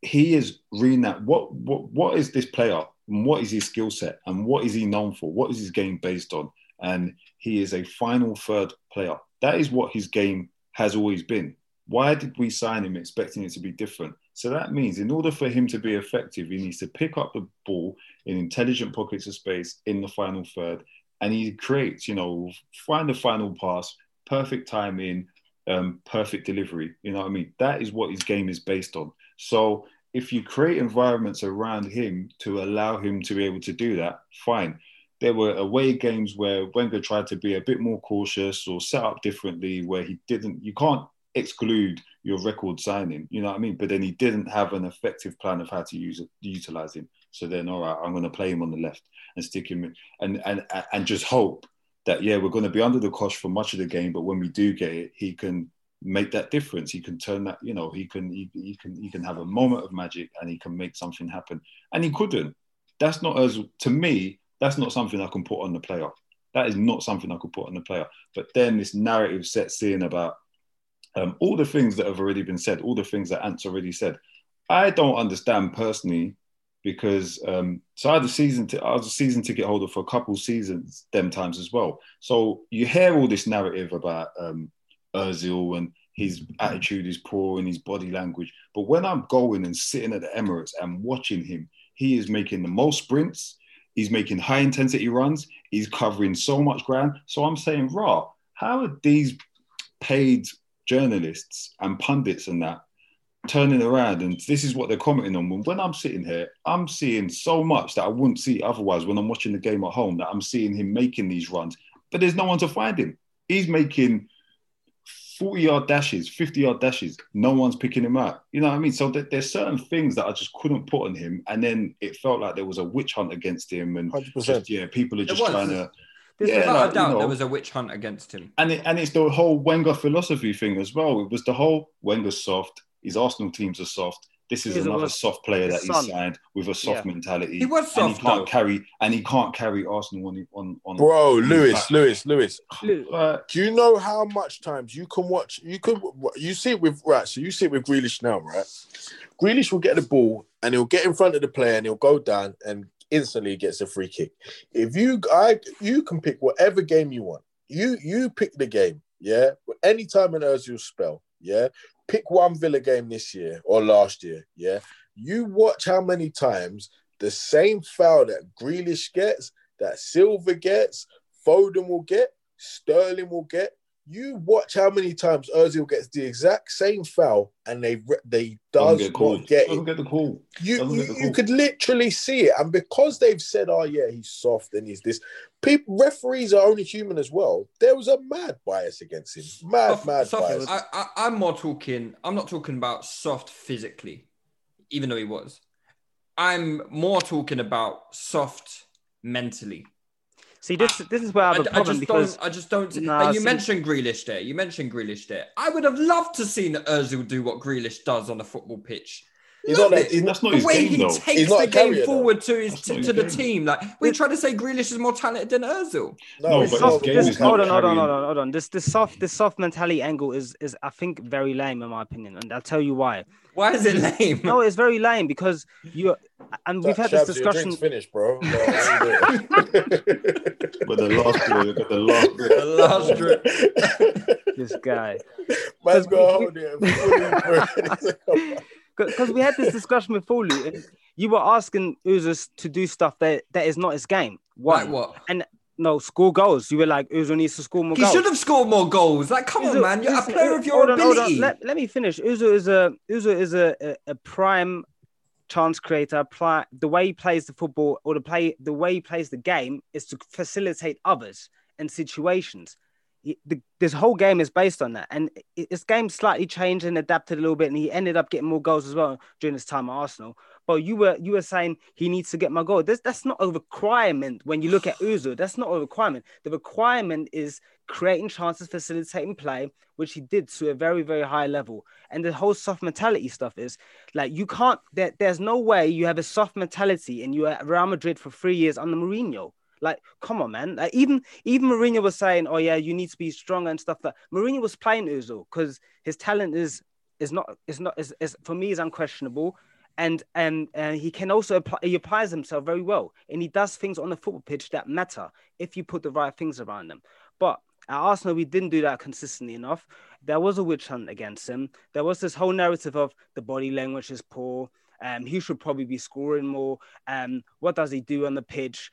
he is reading that. What what what is this player? And what is his skill set? And what is he known for? What is his game based on? And he is a final third player. That is what his game has always been. Why did we sign him expecting it to be different? So that means in order for him to be effective, he needs to pick up the ball in intelligent pockets of space in the final third, and he creates, you know, find the final pass, perfect timing, um, perfect delivery. You know what I mean? That is what his game is based on. So if you create environments around him to allow him to be able to do that, fine. There were away games where Wenger tried to be a bit more cautious or set up differently, where he didn't. You can't exclude your record signing. You know what I mean? But then he didn't have an effective plan of how to use utilize him. So then, all right, I'm going to play him on the left and stick him in, and and and just hope that yeah, we're going to be under the cosh for much of the game, but when we do get it, he can make that difference. He can turn that, you know, he can he, he can he can have a moment of magic and he can make something happen. And he couldn't. That's not as to me. That's not something I can put on the player. That is not something I could put on the player. But then this narrative sets in about um, all the things that have already been said, all the things that Ant's already said. I don't understand personally because um, so I had a season t- I was a season ticket holder for a couple seasons them times as well. So you hear all this narrative about um, Özil and his attitude is poor and his body language, but when I'm going and sitting at the Emirates and watching him, he is making the most sprints. He's making high intensity runs. He's covering so much ground. So I'm saying, raw, how are these paid journalists and pundits and that turning around and this is what they're commenting on. When- When I'm sitting here, I'm seeing so much that I wouldn't see otherwise when I'm watching the game at home that I'm seeing him making these runs, but there's no one to find him. He's making 40 yard dashes, 50 yard dashes. No one's picking him out. You know what I mean? So th- there's certain things that I just couldn't put on him. And then it felt like there was a witch hunt against him. And 100%. just, yeah, people are just trying to. This yeah, is- Without like, a you doubt, know. there was a witch hunt against him. And it, and it's the whole Wenger philosophy thing as well. It was the whole Wenger's soft. His Arsenal teams are soft. This is He's another soft player that he signed with a soft Yeah. mentality. He was and soft, he can't though. carry and he can't carry Arsenal on on on. Bro, on his Lewis. Lewis, Lewis. Uh, Do you know how much times you can watch? You could you see it with right. So you see it with Grealish now, right? Grealish will get the ball and he'll get in front of the player and he'll go down and instantly gets a free kick. If you I you can pick whatever game you want. You you pick the game, yeah. Anytime in Özil's spell, yeah. Pick one Villa game this year or last year, yeah. You watch how many times the same foul that Grealish gets, that Silva gets, Foden will get, Sterling will get. You watch how many times Özil gets the exact same foul and they they doesn't does get called. not get Doesn't it. get the call. You you, get the you call. could literally see it, and because they've said, "Oh yeah, he's soft and he's this," people referees are only human as well. There was a mad bias against him, mad Soft- mad soft- bias. I, I, I'm more talking. I'm not talking about soft physically, even though he was. I'm more talking about soft mentally. See, this this is where I I, have a I problem just because don't. I just don't. Nah, you see- mentioned Grealish there. You mentioned Grealish there. I would have loved to seen Özil do what Grealish does on the football pitch. He's Love not it. That's not the his way game he though. He's takes not the a game carrier, though. forward to his That's to, his to the game. team. Like we try to say Grealish is more talented than Özil. No, it's but not- his game this, is not hold on, hold on, hold on, hold on. This this soft this soft mentality angle is is I think very lame in my opinion, and I'll tell you why. Why is it lame? No, it's very lame because you and we've had this Shabs, your discussion. drink's finished, bro. <laughs> No, what are you doing? But the last bit, got the last bit. the last drip. This guy, Man's got to hold it. <laughs> <laughs> because we had this discussion with Fulu, and you were asking Uzis to do stuff that that is not his game. Why? Like what? And no, score goals. You were like Uzo needs to score more goals. He goals. should have scored more goals. Like, come on, man. You're a player Uzo- of your hold on, on. ability. Let, let me finish. Uzo is a Uzo is a, a, a prime chance creator. Pli- the way he plays the football or the play the way he plays the game is to facilitate others and situations. He- the, this whole game is based on that, and i- his game slightly changed and adapted a little bit, and he ended up getting more goals as well during his time at Arsenal. but you were you were saying he needs to get my goal. That's that's not a requirement when you look at Uzo. That's not a requirement. The requirement is creating chances, facilitating play, which he did to a very very high level. And the whole soft mentality stuff is like you can't. There, there's no way you have a soft mentality and you are at Real Madrid for three years under Mourinho. Like, come on, man. Like, even even Mourinho was saying, "Oh yeah, you need to be stronger and stuff." That Mourinho was playing Özil because his talent is is not is not is, is for me is unquestionable, and and uh, he can also apply. He applies himself very well, and he does things on the football pitch that matter if you put the right things around them. But at Arsenal, we didn't do that consistently enough. There was a witch hunt against him. There was this whole narrative of the body language is poor. Um, he should probably be scoring more. Um, what does he do on the pitch?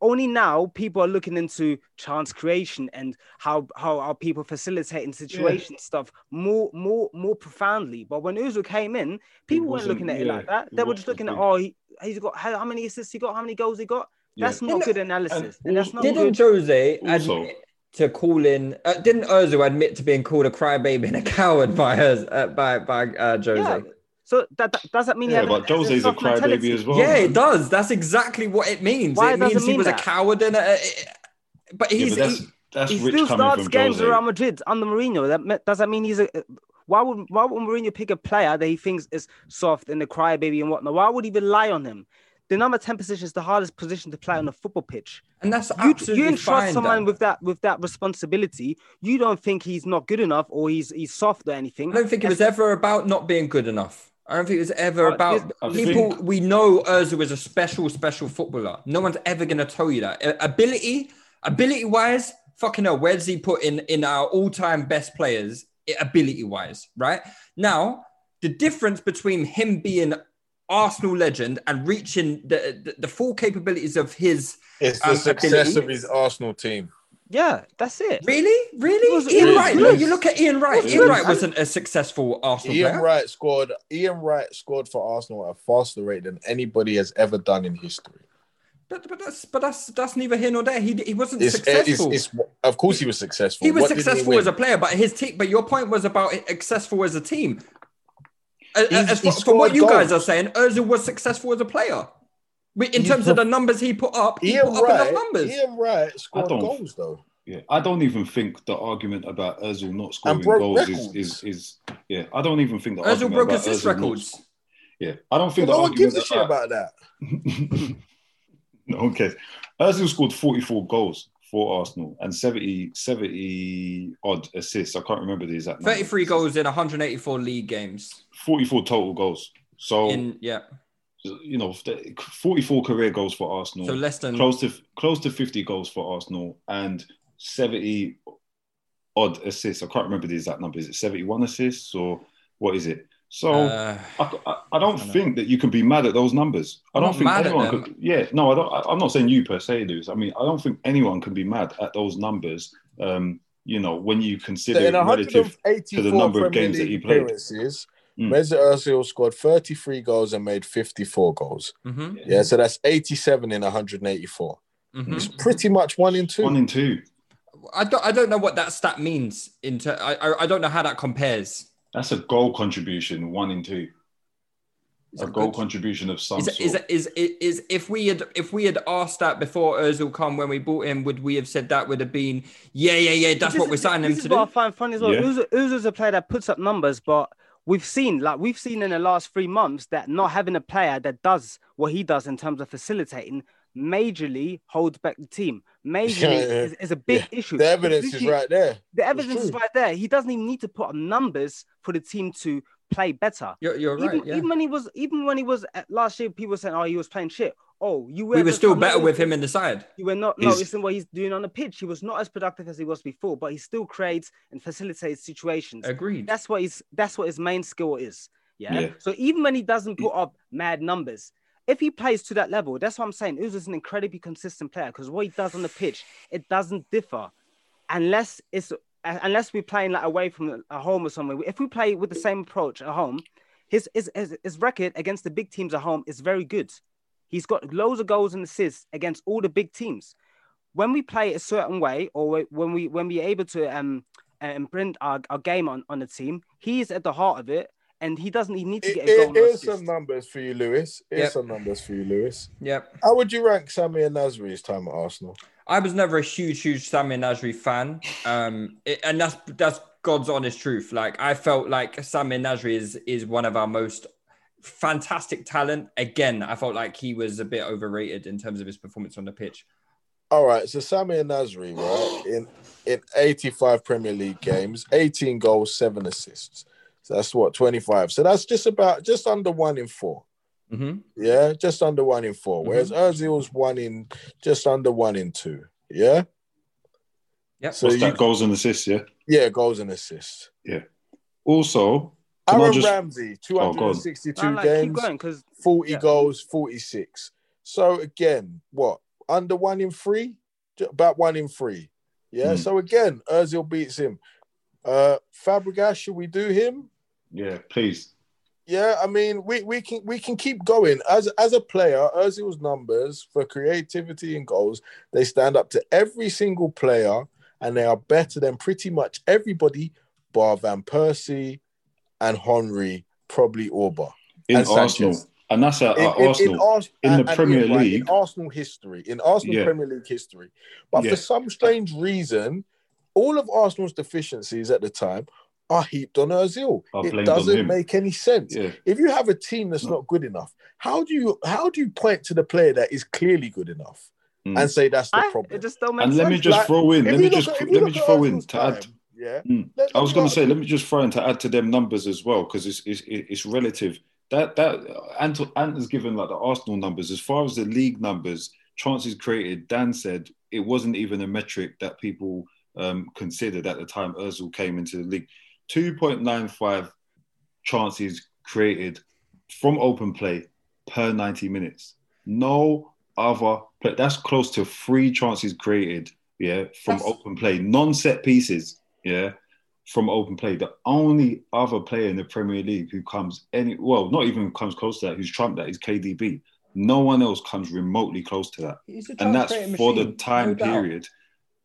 Only now people are looking into chance creation and how how are people facilitating situation stuff more more more profoundly. But when Uzo came in, people weren't looking at it like that. They were just looking at oh he, he's got how, how many assists he got, how many goals he got. Yeah. That's not good analysis, and, that's not Didn't good. Jose admit to calling? Uh, didn't Özil admit to being called a crybaby and a coward by her uh, by by uh, Jose? Yeah. So that, that does that mean he Yeah, had but a, Jose's a soft mentality? crybaby as well. Yeah, man. it does. That's exactly what it means. Why it does it means he was that? a coward and a, but Yeah, he's but that's he- that's he rich still starts games Jose. with Real Madrid under Mourinho. That does that mean he's a? Why would why would Mourinho pick a player that he thinks is soft and a crybaby and whatnot? Why would he rely on him? The number ten position is the hardest position to play on a football pitch. and that's You, absolutely you entrust fine. someone Dan. with that with that responsibility. You don't think he's not good enough or he's he's soft or anything. I don't think it was ever about not being good enough. I don't think it was ever about people. think- We know Özil is a special, special footballer. No one's ever going to tell you that. Ability, ability wise, fucking hell, where does he put in in our all time best players? Ability wise, right now, the difference between him being Arsenal legend and reaching the the, the full capabilities of his It's the Um, success ability. of his Arsenal team. Yeah, that's it. really, really was- Ian it was Wright. good. Look, you look at Ian Wright. was Ian good. Wright wasn't a successful Arsenal Ian player. Wright scored. Ian Wright scored for Arsenal at a faster rate than anybody has ever done in history. But, but that's but that's that's neither here nor there. He he wasn't It's, successful. it's, it's, of course, he was successful. he was What successful win? as a player, but his team. But your point was about successful as a team. As, He's- as he for, for what scored you guys are saying, Özil was successful as a player. We- In He's terms of the- the numbers he put up, he Ian put up enough numbers. Ian Wright scored goals though. Yeah, I don't even think the argument about Özil not scoring goals is, records. is is yeah. I don't even think the Özil argument broke about assist Özil not- records. yeah, I don't think no one gives a shit about that. <laughs> no one cares. Özil scored 44 goals for Arsenal and 70, 70 odd assists. I can't remember the exact number. 33 goals in 184 league games. 44 total goals. So In yeah, you know, 44 career goals for Arsenal. so less than close to close to 50 goals for Arsenal and 70 odd assists. I can't remember the exact number. Is it 71 assists or what is it? So Uh, I, I, I don't think that you can be mad at those numbers. I I'm don't think anyone could. Yeah, no, I don't. I, I'm not saying you per se, Lewis. I mean, I don't think anyone can be mad at those numbers. Um, you know, when you consider So in relative. to the number of Premier games that League he played. Appearances, Mm. Mesut Ozil scored 33 goals and made 54 goals. mhm, Yeah, so that's 87 in 184. mhm. It's pretty much one in two. One in two. I don't I don't know what that stat means. Into I I, I don't know how that compares. That's a goal contribution. One in two. A goal good? contribution of some Is, sort. is, is, is, is if we had if we had asked that before Özil come when we bought him, would we have said that would have been yeah yeah yeah that's This what is- we're signing him this to is what I find funny as well. Yeah. Uzo, Uzo's a player that puts up numbers, but we've seen like we've seen in the last three months that not having a player that does what he does in terms of facilitating majorly holds back the team. Majorly Yeah, yeah. is, is a big Yeah. issue. The evidence is right there. The evidence is right there. He doesn't even need to put up numbers for the team to play better. You're, you're right. even, yeah. even when he was even when he was at last year, people were saying, "Oh, he was playing shit." Oh, you were. we were still better with him in the side. you were not He's- noticing what he's doing on the pitch. He was not as productive as he was before, but he still creates and facilitates situations. Agreed. That's what his that's what his main skill is. Yeah? Yeah. So even when he doesn't put up mad numbers, if he plays to that level, that's what I'm saying. Uzo's an incredibly consistent player because what he does on the pitch, it doesn't differ, unless it's unless we're playing like away from a home or somewhere. If we play with the same approach at home, his his his, his record against the big teams at home is very good. He's got loads of goals and assists against all the big teams. When we play a certain way, or when we when we're able to um uh, imprint our, our game on, on the team, he's at the heart of it. and he doesn't. He needs to get a goal. and Here's some numbers for you, Lewis. Here's Yep. some numbers for you, Lewis. Yep. How would you rank Sammy and Nasri's time at Arsenal? I was never a huge, huge Sami Nasri fan, um, it- and that's that's God's honest truth. Like I felt like Sami Nasri is is one of our most fantastic talent. Again, I felt like he was a bit overrated in terms of his performance on the pitch. All right, so Sammy and Nasri, right, in in 85 Premier League games, 18 goals, seven assists. So that's what 25. So that's just about just under one in four. Mm-hmm. Yeah, just under one in 4 Whereas Ozil's one in just under one in two. Yeah. Yep. So What's you, that? Goals and assists, yeah. yeah, goals and assists. Yeah. Also, can I Aaron just- Ramsey, Oh, go on. 262 No, like, games, going because 40 Yeah. goals, 46. So again, what? Under one in three? About one in three. Yeah. Hmm. So again, Ozil beats him. Uh Fabregas, should we do him? yeah, please. Yeah, I mean, we, we can we can keep going as as a player. Ozil's numbers for creativity and goals they stand up to every single player, and they are better than pretty much everybody, bar Van Persie and Henry, probably Orba In And Arsenal, Sanchez. and that's at, in, at in- Arsenal. in, Ars- in and- the and Premier Ian, right, League- in Arsenal history, in Arsenal Yeah. Premier League history. But Yeah. for some strange reason, all of Arsenal's deficiencies at the time are heaped on Ozil. Are It doesn't make any sense. yeah, If you have a team that's not good enough, how do you how do you point to the player that is clearly good enough Mm. and say that's the I, problem? it just don't make and sense. let me just Like, throw in. Let me just at- if you let me just at throw in to add. Yeah. Mm. I was going to say, let me just throw in to add to them numbers as well because it's, it's it's relative. That that Ant, Ant has given like the Arsenal numbers as far as the league numbers, chances created. Dan said it wasn't even a metric that people um, considered at the time Özil came into the league. Two point nine five chances created from open play per ninety minutes. No other play. That's close to three chances created. Yeah, from That's- open play, non-set pieces. Yeah, from open play. The only other player in the Premier League who comes any well, not even comes close to that, who's trumped that is KDB. No one else comes remotely close to that. And that's creating for the time no period.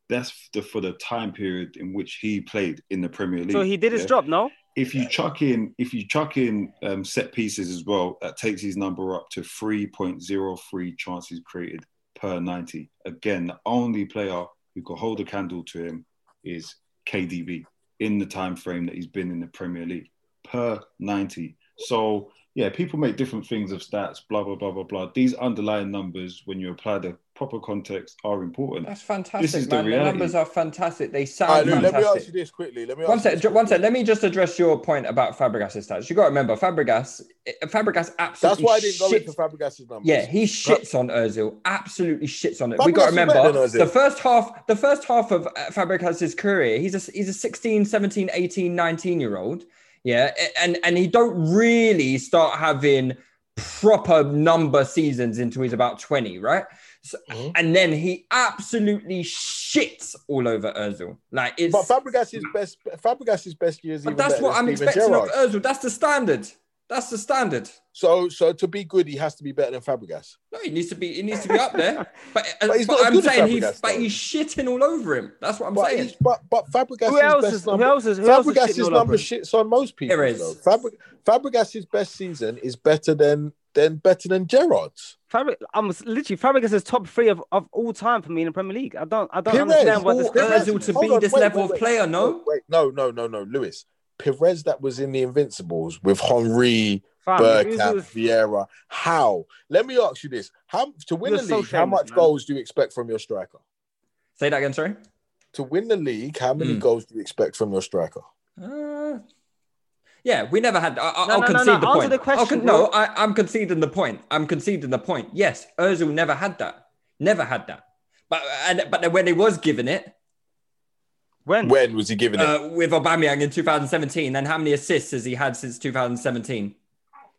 That's the for the time period in which he played in the Premier League. so he did his yeah? job, no? If you chuck in, if you chuck in um, set pieces as well, that takes his number up to three point zero three chances created per ninety. Again, the only player who could hold a candle to him is KDB in the time frame that he's been in the Premier League per 90. So yeah, people make different things of stats, blah blah blah blah blah. These underlying numbers, when you apply the proper context, are important. That's fantastic, This fantastic, is the man. The, reality. numbers are fantastic. They sound right, Lou, let me fantastic. ask you this quickly. Let me One sec, this one sec. Let me just address your point about Fabregas' stats. You got to remember, Fabregas, eh, Fabregas absolutely. That's why I didn't go shit- into Fabregas's numbers. Yeah, he shits on Özil. Absolutely shits on it. Fabregas we got to remember the first half. The first half of uh, Fabregas' career, he's a he's a 16, 17, 18, 19 year old. Yeah, and and he don't really start having proper number seasons until he's about twenty, right? So, Mhm. And then he absolutely shits all over Özil. Like it's. But Fabregas's best Fabregas's best years. but even that's what I'm expecting Gerrard. of Özil. That's the standard. That's the standard. So so to be good, he has to be better than Fabregas. No, he needs to be. He needs to be up there. <laughs> But, uh, But he's but not I'm good as saying he's. Fabregas, But he's shitting all over him. That's what I'm But, saying. but but Fabregas's Who else best is who number. else is who else is Fabregas's shitting all number over him? shits on most people. Here is. though. Fabregas's best season is better than than better than Gerrard's. Fabri- I'm literally Fabregas is top three of, of all time for me in the Premier League. I don't I don't Pires, understand what this all- Pires- to hold be on, this wait, level wait, of player, no? Wait, wait, no, no, no, no, Lewis. Pires that was in the Invincibles with Henry, Fam, Bergkamp, Vieira. How? Let me ask you this: How to win You're the so league? how much man. goals do you expect from your striker? Say that again. Sorry. To win the league, how many Hmm. goals do you expect from your striker? Uh, yeah, we never had. I, I- No, I'll no, no, concede no, the answer point. the question, con- no, I, I'm conceding the point. I'm conceding the point. Yes, Özil never had that. Never had that. But and but when he was given it when When was he giving it? uh, with Aubameyang in 2017, then how many assists has he had since 2017?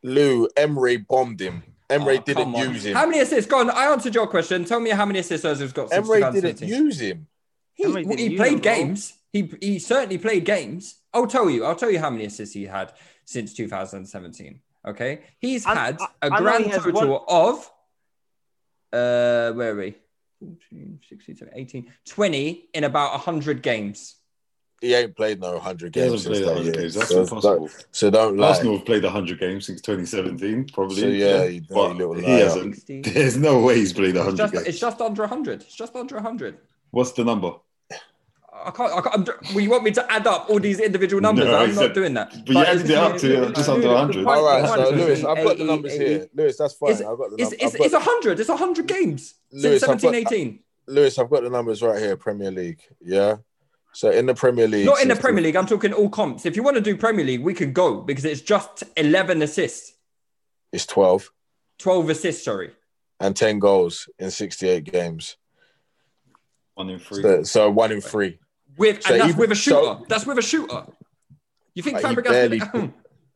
Lou Emery bombed him. Emery Oh, didn't use him. How many assists? Go on. I answered your question. Tell me how many assists Özil's got since Emery didn't use him. He, Emery he played him, bro. games. He he certainly played games. I'll tell you. I'll tell you how many assists he had since 2017. Okay, he's I- had I- a I grand he has total of uh where are we? 14, 16, 17, 18, 20 in about 100 games. he ain't played no hundred He games hasn't since played 100 games. That's so, impossible. don't- so don't lie. Arsenal have played 100 games since 2017, probably. So, yeah, you- but you little he hasn't. <laughs> There's no way he's played It's 100 just, games. it's just under 100. It's just under 100. What's the number? I can't. I can't I'm, well, you want me to add up all these individual numbers? No, I'm not said- doing that. but you added it up to just under Dude, 100. All right, so Lewis, I've got the numbers here. Lewis, that's fine. It's, I've got the numbers. it's, I've it's 100. It's 100 games Lewis, since I've 17, got- 18. Lewis, I've got the numbers right here. Premier League, yeah. So in the Premier League, Not in the Premier League. I'm talking all comps. If you want to do Premier League, we can go because it's just 11 assists, it's twelve 12 assists. Sorry. and ten goals in sixty-eight games. One in three. So, so one in three. With So and that's even- with a shooter. so- that's with a shooter. You think Like, Fabregas? barely-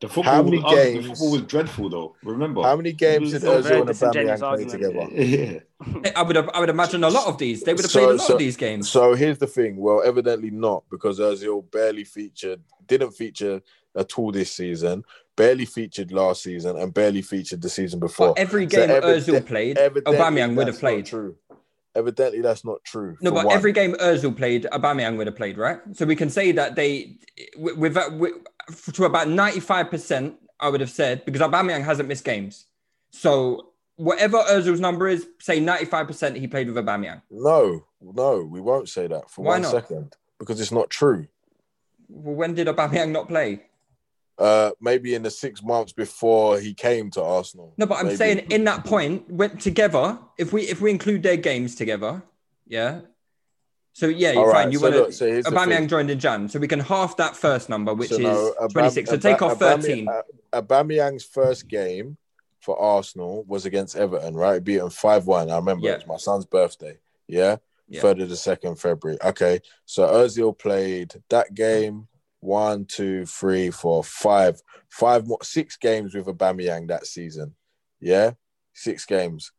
the football, How many was, games- the football was dreadful, though. Remember? How many games did It Ozil and disingenuous Aubameyang play together? <laughs> Yeah. I would have. I would imagine a lot of these. They would have So- played a lot so- of these games. So here's the thing. Well, evidently not because Ozil barely featured, didn't feature at all this season, barely featured last season, and barely featured the season before. But every So game evident- Ozil played, evidently Aubameyang would have that's not played. True. Evidently, that's not true. No, but one. every game Özil played, Aubameyang would have played, right? So we can say that they, with, uh, with to about ninety-five percent, I would have said because Aubameyang hasn't missed games. So whatever Özil's number is, say ninety-five percent he played with Aubameyang. No, no, we won't say that for Why one not? second because it's not true. Well, when did Aubameyang not play? Uh, maybe in the six months before he came to Arsenal. No, but I'm Maybe. saying in that point, went together, if we if we include their games together, yeah. So yeah, you're All fine. right, You so want so Aubameyang joined in Jan, so we can half that first number, which So is no, Aubame- 26. So take off 13. Aubame- uh, Aubameyang's first game for Arsenal was against Everton, right? Beat them 5 1. I remember Yeah. it was my son's birthday. Yeah. Yeah. Third of the second February. Okay. So Ozil played that game one, two, three, four, five, five more, six games with Aubameyang that season. Yeah. Six games.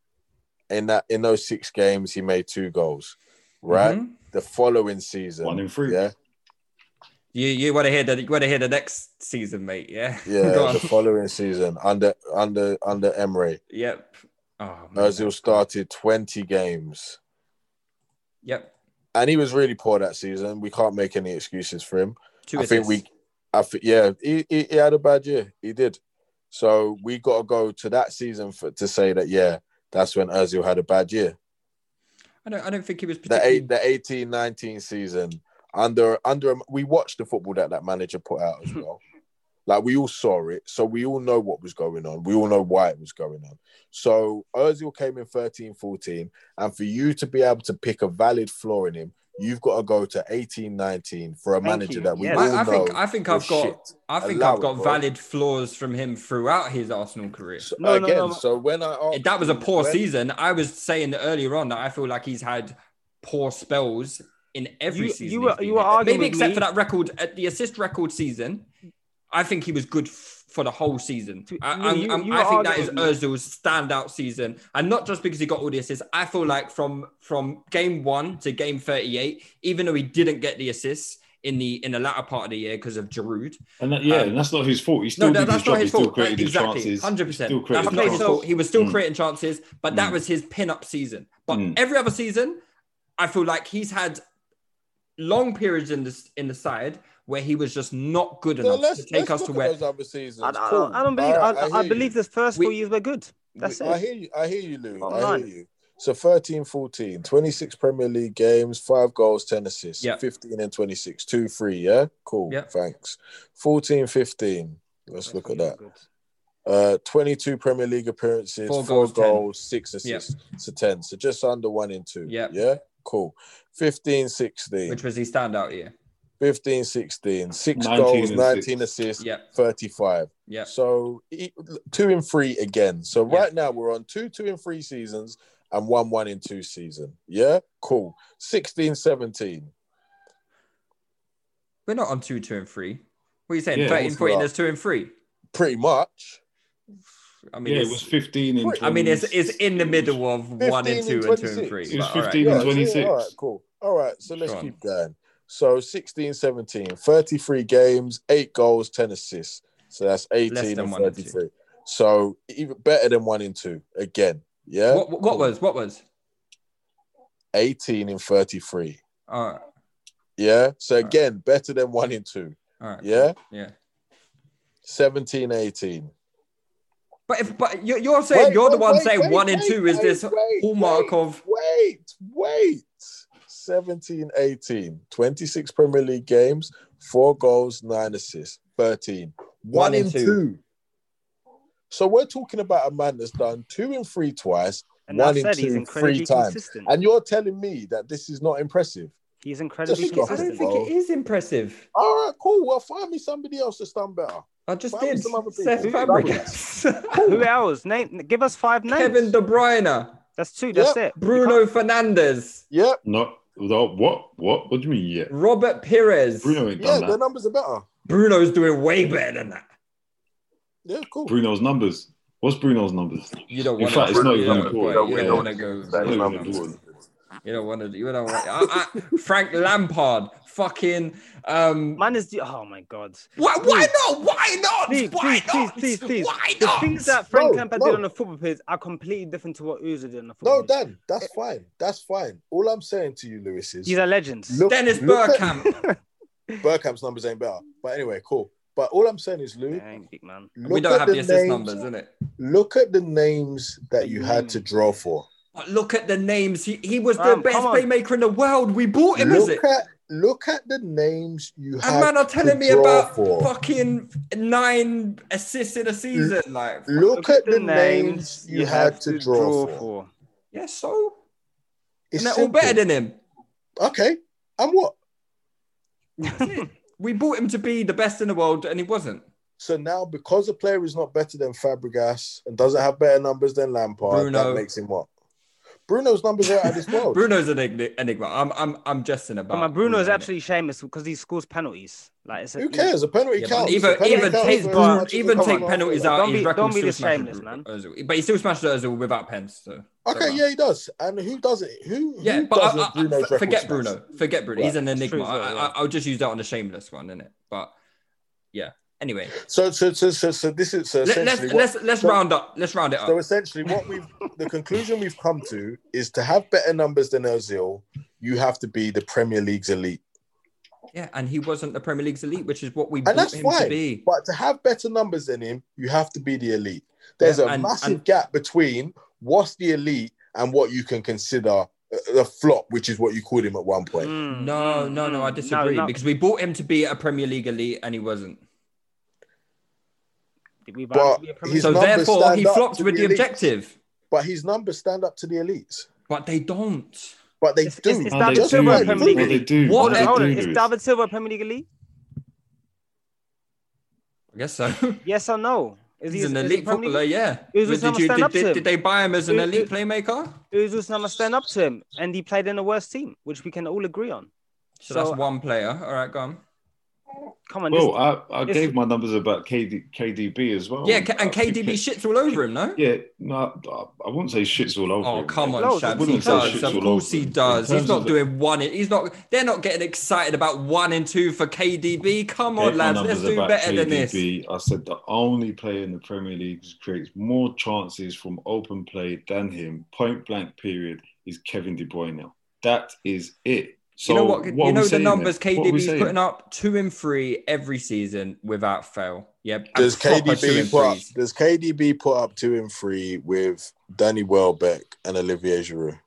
In that, in those six games, he made two goals. Right. Mhm. The following season. One in three. Yeah. You you want to hear the you want to hear the next season, mate? Yeah. <laughs> Yeah, the following season under under under Emery, Yep. Oh, man. Ozil started twenty games, Yep. and he was really poor that season. We can't make any excuses for him. Two I think we. I think, yeah, he, he he had a bad year. He did. So we got to go to that season for to say that yeah, that's when Ozil had a bad year. I don't I don't think he was The particularly. eight, the 18, 19 season under under we watched the football that that manager put out as <laughs> well. like we all saw it, so we all know what was going on. We all know why it was going on. So Ozil came in 13, 14, and for you to be able to pick a valid flaw in him, you've got to go to 18, 19 for a Thank manager you. that we Yes. all I, I think know I think I've got shit. I think Allow I've got bro. valid flaws from him throughout his Arsenal career. So, No, no, again, no. so when I asked that was a poor when- season. I was saying earlier on that I feel like he's had poor spells in every You- season. you were- you were arguing maybe except me- for that record at the assist record season. I think he was good f- for the whole season. I, you- I'm- you- I'm- you I think that is arguing Özil's standout season, and not just because he got all the assists. I feel like from from game one to game 38, even though he didn't get the assists in the in the latter part of the year because of Giroud, And that, yeah, Um, and that's not his fault. He still no, did that's his not job. His fault. created exactly, hundred He percent. still That's created not his chances. fault. He was still Mm. creating chances, but that Mm. was his pin-up season. But Mm. every other season, I feel like he's had long periods in this in the side where he was just not good enough let's, to take let's to where. at those other seasons. I, I, Cool. I don't believe. All right, I, I, hear believe you. the first We- four years were good. That's I it. hear you. I hear you, Lou. Bottom I line. hear you. So 13, 14, 26 Premier League games, five goals, 10 assists, Yep. 15 and 26, two, three. Yeah, cool. Yep. Thanks. 14, 15. Let's look at that. Good. Uh, 22 Premier League appearances, Four four, goals, goals, six assists. So 10. So just under one in two. Yeah. Yeah, cool. 15, 16. Which was his standout year. 15, 16. Six 19 goals, and 19 six. assists, Yep. 35. Yeah. So e- two in three again. So Yeah. right now we're on two, two in three seasons and one, one in two season. Yeah, cool. 16, 17. We're not on two, two, and three. What are you saying? Yeah, 13, what's 14, there's two and three. Pretty much. I mean, Yeah, it was 15 and I mean, it's, it's in the middle of one and two and and two and three. It was but all right. 15 and so- 26. all right, cool. All right, so let's keep going. So 16, 17, 33 games, eight goals, 10 assists. So that's 18 and one and 33. So even better than one in two again. Yeah. What, what Cool. was? What was? 18 and 33. All right. Yeah. So again, better than one in two. All right. Yeah. Yeah. 17, 18. But if but you're, you're saying Wait, you're the wait, one wait, saying one and two is this hallmark of Wait, wait. 17, 18. 26 Premier League games, four goals, nine assists, 13. One, One in and two. two. So we're talking about a man that's done two and three twice, And one in two three times. consistent. And you're telling me that this is not impressive. He's incredibly Just look, I don't think it is impressive. All right, cool. Well, find me somebody else that's done better. I just Find did. some other Seth people. Fabregas, <laughs> Who else? Name. Give us five names. Kevin De Bruyne, That's two. That's Yep. it. Bruno Fernandes, Yep. No, no, what? What? What do you mean? Yeah, Robert Pires. Bruno ain't Yeah, done the that. numbers are better. Bruno's doing way better than that. Yeah, cool. Bruno's numbers. What's Bruno's numbers? You don't In want fact, it's not even don't- important. You Yeah. don't want to go. It's not even important. You don't want to. You don't want. I, I, Frank Lampard, fucking. Um, Man is the. Oh my god. why? Why not? Why not? Please, why please, not? please, please, please. Why The things that Frank No, Lampard no. did on the football pitch are completely different to what Uzo did on the No, football pitch. Dan, that's fine. That's fine. All I'm saying to you, Lewis, is These are legends. look, Dennis look at- Bergkamp. <laughs> Bergkamp's numbers ain't better. But anyway, cool. But all I'm saying is, Lou, Yeah, big man. we don't have the the assist names, numbers, innit? Look at the names that you had to draw for. But look at the names. He, he was the Fam, best playmaker in the world. We bought him as Look it. at look at the names you And had man are telling to me draw about for. fucking nine assists in a season. Like, Look, at, the names you had to draw, for. yeah, so It's and they're all better than him. Okay, and what? We bought him to be the best in the world, and he wasn't. So now, because a player is not better than Fabregas and doesn't have better numbers than Lampard, Bruno. that makes him what? Bruno's numbers are out of this world. Bruno's an enigma. enigma. I'm, I'm, I'm jesting about. Oh, Come on, Bruno is absolutely shameless because he scores penalties. Like it's a, Who cares? A penalty Yeah, but counts. even penalty even counts take for Bruno- even take penalties out. Don't his be- don't be still this shameless, man. Ozil. But he still smashed Ozil without pens. So Okay, yeah, he does. And who does it? Who? Yeah, who but I, doesn't I, Bruno's I, forget? Bruno. Forget Bruno. He's an enigma. true as well, I, yeah. I, I'll just use that on the shameless one, innit? But yeah. Anyway, So, so, so, so, so this is so let, let's what- let's let's so- round up. Let's round it up. So essentially, what we've the conclusion we've come to is to have better numbers than Ozil, you have to be the Premier League's elite, Yeah, and he wasn't the Premier League's elite, which is what we and bought that's him to be. But to have better numbers than him, you have to be the elite. There's Yeah, a and- massive and- gap between what's the elite and what you can consider a, a flop, which is what you called him at one point. Mm, No, no, no, I mm. disagree no. because we bought him to be a Premier League elite, and he wasn't. Did we buy But him to be a Premier his So therefore, stand he up flopped with the the elites. objective. But his numbers stand up to the elites. But they don't. But they It's- do. it's- it's No, David they Silva do. a Premier No, League they elite. do. What What they they Hold on, is is- David Silva a Premier League elite? I guess so. <laughs> Yes or no? Is He's is- an is elite footballer, yeah. Who's Did, you, did, did, did they buy him as an Who- elite playmaker? Who's going to stand up to him? And he played in the worst team, which we can all agree on. So, So- that's one player. All right, go on. Come on, Well, this, I, I this- gave my numbers about KD, KDB as well. Yeah, K- and KDB it- shits all over him, no? Yeah, no, I wouldn't say shits all over. Oh him. come on, No, Shabs. He wouldn't say does. shit's Of all course over he does. He's not of the- doing one. He's not. They're not getting excited about one and two for KDB. Come on, lads. Let's numbers do about better than this. KDB. I said the only player in the Premier League who creates more chances from open play than him, point blank period, is Kevin De Bruyne. That is it. So you know what? what you know the numbers then? What are we KDB's putting up two and three every season without fail. Yep. Does KDB put up, does KDB put up two and three with Danny Welbeck and Olivier Giroud?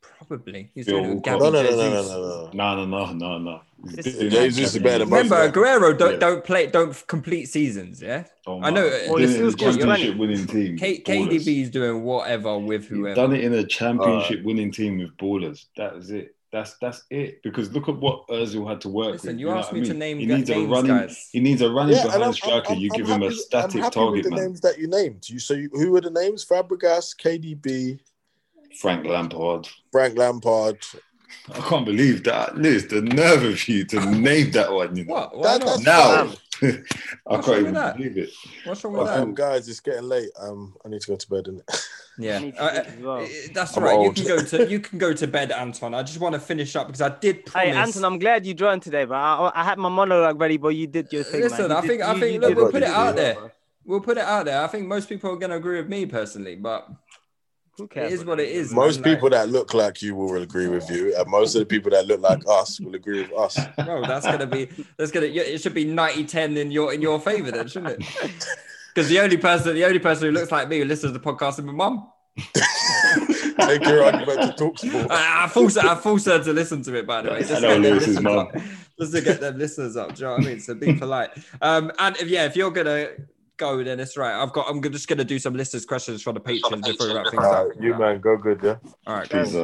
Probably. He's Yo, doing no, No, no, no, no, no, no, no. No, no, no, no, no. He's This- doing Jesus that is better than League. both Remember, of. Aguero don't Yeah. don't play don't complete seasons. Yeah. Oh, I know, man. He's Well, doing he it in a still scores, you're right. championship winning team. K- with ballers. KDB's doing whatever with He's whoever. done it in a championship winning team with ballers. That is it. That's that's it. Because look at what Özil had to work Listen, with. you know asked what I me to mean? name He gu- needs a running. guys. He needs a running Yeah, and behind I'm, striker. I'm, you I'm give him a happy- static I'm happy target with the man. names that you named. You so you, who were the names? Fabregas, KDB, Frank Lampard. Frank Lampard. I can't believe that. Liz, the nerve of you to <laughs> name that one. You know. What? Why That- not? that's Now, <laughs> I What's can't even that? believe it. What's wrong with that? Um, guys, it's getting late. Um, I need to go to bed. Innit? <laughs> Yeah, I need to Uh, well. that's I'm all right. old. You can go to <laughs> you can go to bed, Anton. I just want to finish up because I did promise. Hey, Anton, I'm glad you joined today, but I, I had my monologue ready, but you did your thing. Listen, man. You I did- think- I you- think- you look, we'll put it out bro. there. we'll put it out there. I think most people are going to agree with me personally, but Who cares? It is what it is. Most man, like- people that look like you will agree with you, and most of the people that look like <laughs> us will agree with us. Bro, that's gonna be that's gonna it should be 90-10 in your in your favor then, shouldn't it? <laughs> Because the only person the only person who looks like me who listens to the podcast is my mum. <laughs> Take your argument to talk sport. I, I force her, I force her to listen to it by the way. Just I know to get them Lewis's listeners mum. up. Just to get them listeners up. Do you know what I mean? So be polite. Um and if yeah, if you're gonna go, then it's right. I've got I'm just gonna do some listeners' questions from the patrons before we wrap things up. right, you man, go good, yeah. All right, guys.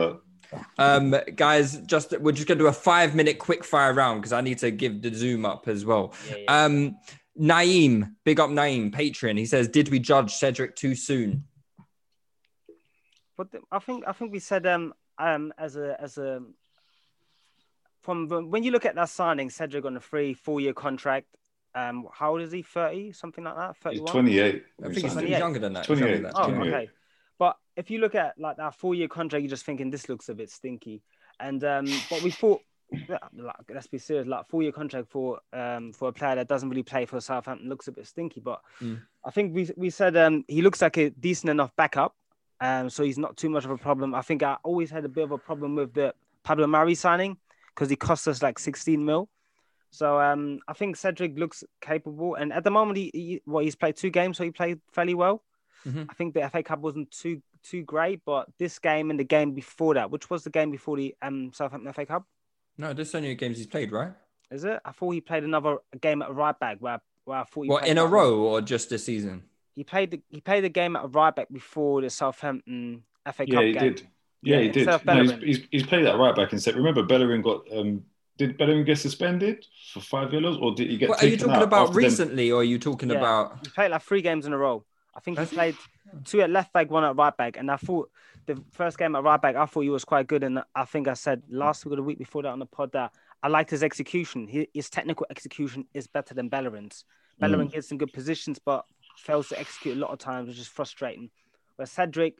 Um, guys, just we're just gonna do a five minute quick fire round because I need to give the zoom up as well. Um, Naeem, big up Naeem, Patreon. He says, "Did we judge Cedric too soon?" But the- I think I think we said um um as a as a from the- when you look at that signing, Cedric on a free four year contract. Um, how old is he? Thirty, something like that. he's Thirty-one. 28. I think he's, he's younger than that. 28. than that. Oh, okay. But if you look at like that four year contract, you're just thinking this looks a bit stinky. And um, but we thought, <sighs> like, let's be serious, like four year contract for um for a player that doesn't really play for Southampton looks a bit stinky. But Mm. I think we we said um he looks like a decent enough backup. Um, so he's not too much of a problem. I think I always had a bit of a problem with the Pablo Mari signing because he cost us like 16 mil. So um, I think Cedric looks capable, and at the moment, he, he well, he's played two games, so he played fairly well. Mhm. I think the FA Cup wasn't too too great, but this game and the game before that, which was the game before the um Southampton FA Cup, No, this is only games he's played, right? is it? I thought he played another game at right back where where I thought he What in a quite row well. or just this season? He played the he played the game at right back before the Southampton FA Yeah, Cup he game. did. Yeah, Yeah, he did. No, he's, he's, he's played that right back instead. Remember, Bellerin got. Um, did Bellerin get suspended for five yellows, or did he get? What, are you talking out about after them- recently, or are you talking Yeah. about? He played like three games in a row. I think he played two at left back, one at right back, and I thought the first game at right back, I thought he was quite good, and I think I said last week or the week before that on the pod that I liked his execution. His, his technical execution is better than Bellerin's. Bellerin mm. gets in good positions, but fails to execute a lot of times, which is frustrating. Where Cedric,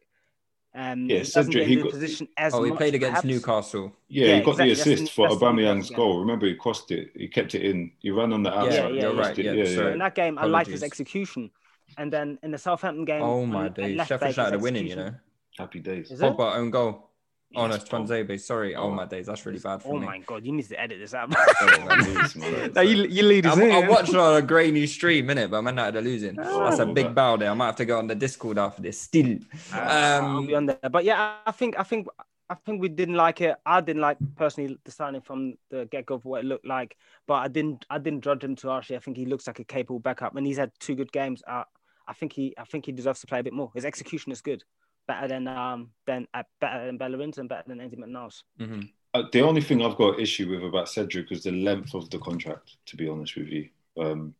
um, Yeah, Cedric, he in good got- position as Oh, he played against perhaps. Newcastle. Yeah, Yeah, he got exactly. the assist the- for that's the Aubameyang's yeah. goal. Remember, he crossed it. He kept it in. He ran on the outside. yeah, he you're right, it. yeah, Yeah, sorry. In that game, I liked his execution. And then in the Southampton game, Oh my at days! left Sheffield back, his United are winning, you know. execution- Happy days. Is? Pogba own goal. Oh no, it's Pogba. Sorry. Oh my days, that's really bad for you. Oh me. my god, you need to edit this out. <laughs> Sorry, man, <laughs> please, man. no, you, you lead us I'm, in. I'm watching on a grainy stream, innit? But Man United are losing. That's a Oh, big bow there. I might have to go on the Discord after this. Still, I'll um, be on there. But yeah, I think I think I think we didn't like it. I didn't like personally the signing from the get go for what it looked like. But I didn't I didn't judge him too harshly. I think he looks like a capable backup, and he's had two good games. Uh, I think he I think he deserves to play a bit more. His execution is good, better than um than uh, better than Bellerin's and better than Andy McNair's. mhm. Uh, the only thing I've got issue with about Cedric is the length of the contract. To be honest with you, um,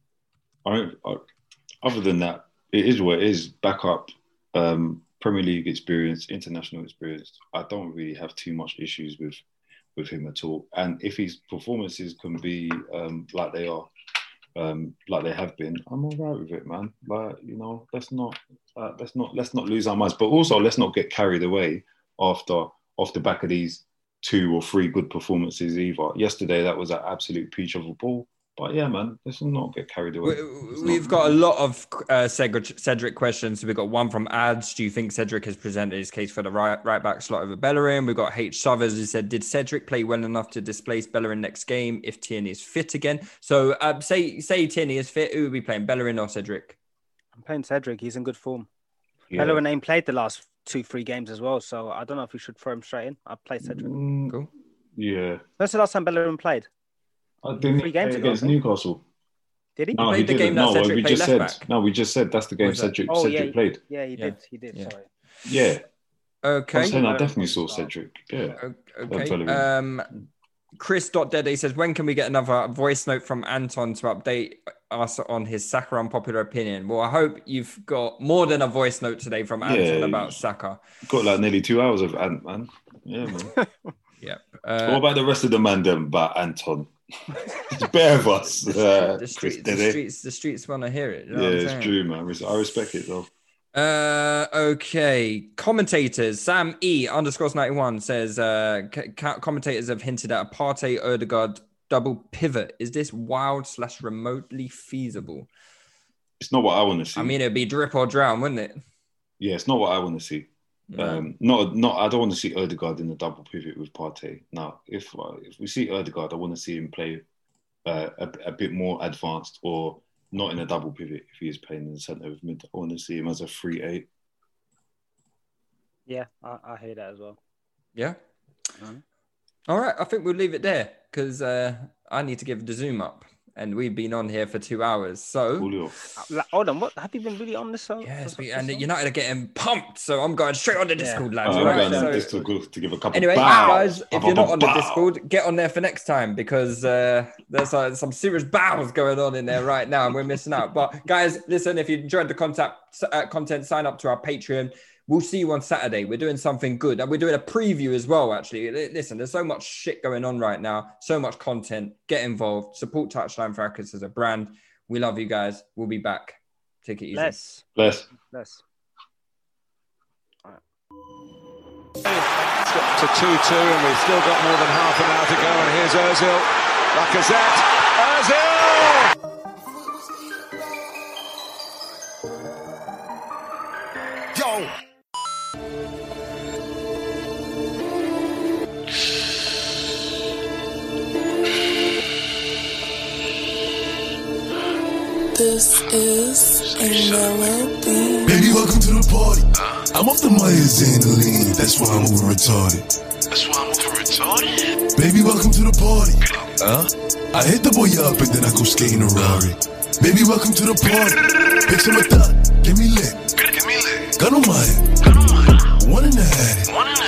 I. I, other than that, it is what it is. Backup, um, Premier League experience, international experience. I don't really have too much issues with with him at all. And if his performances can be um, like they are, um, like they have been, I'm all right with it, man. Like you know, let's not uh, let's not let's not lose our minds, but also let's not get carried away after off the back of these two or three good performances either. Yesterday, that was an absolute peach of a ball. But yeah, man, let's not get carried away. Let's We, we've not- got a lot of uh, Cedric, Cedric questions. So we've got one from Ads. Do you think Cedric has presented his case for the right, right back slot over Bellerin? We've got H. Suthers who said, Did Cedric play well enough to displace Bellerin next game if Tierney is fit again? So uh, say say Tierney is fit. Who would be playing, Bellerin or Cedric? I'm playing Cedric. He's in good form. yeah. Bellerin ain't played the last two three games as well, so I don't know if we should throw him straight in. I'd play Cedric. Mm, Cool. Yeah. When's the last time Bellerin played? I didn't Three games play ago, against think. Newcastle. Did he? No, played he the didn't. game no, Cedric we just said. back. No, we just said that's the game Cedric, Oh, Cedric yeah. played. Yeah, he Yeah. did. He did. Yeah. Sorry. Yeah. Okay. I'm saying I definitely saw Cedric. Yeah. O- Okay. Bellerin. Um, Chris.Dede says, when can we get another voice note from Anton to update us on his Saka unpopular opinion? Well, I hope you've got more than a voice note today from Anton Yeah. about Saka. Got like nearly two hours of Ant, man. Yeah, man. <laughs> Yep. what Uh, about the rest of the man then? But Anton. It's bare of us. Uh, the, Chris streets, the streets, the streets want to hear it. you know Yeah, it's saying? true, man. I respect it though. Uh, okay. Commentators, Sam E underscores 91 says, uh, c- commentators have hinted at a Partey Odegaard double pivot. Is this wild slash remotely feasible? It's not what I want to see. I mean, it'd be drip or drown, wouldn't it? yeah, it's not what I want to see. Um, not, not. I don't want to see Odegaard in the double pivot with Partey. Now, if uh, if we see Odegaard, I want to see him play uh, a, a bit more advanced, or not in a double pivot if he is playing in the centre of mid. I want to see him as a three eight. Yeah, I, I hear that as well. Yeah. Mhm. All right. I think we'll leave it there because uh, I need to give the Zoom up, and we've been on here for two hours. So Julio. Like, hold on, what have you been really on this? So, yes, we, and so? United are getting pumped. So I'm going straight on the Yeah. Discord, Uh, lads. I'm Right, going so- on this to, to give a couple. Anyway, bow. guys, if Bow, you're not bow, on the. Discord, get on there for next time because uh, there's uh, some serious bows going on in there right now, and we're missing out. But guys, listen, if you enjoyed the contact, uh, content, sign up to our Patreon. We'll see you on Saturday. We're doing something good, and we're doing a preview as well. Actually, listen, there's so much shit going on right now, so much content. Get involved, support Touchline Fracas as a brand. We love you guys. We'll be back. Take it easy. less, Bless. less. to 2 2, and we've still got more than half an hour to go. And here's Ozil. Lacazette. Ozil! This is a melody. Baby, welcome to the party. I'm off the Myers and the lean. That's why I'm over retarded. That's why I'm over retarded. Baby, welcome to the party. Huh? I hit the boy up and then I go skating a Rari. Baby, welcome to the party. Pick some of that. Give me lit. Give me lit. Gun on my head. Gun on my One in the head. one and a half.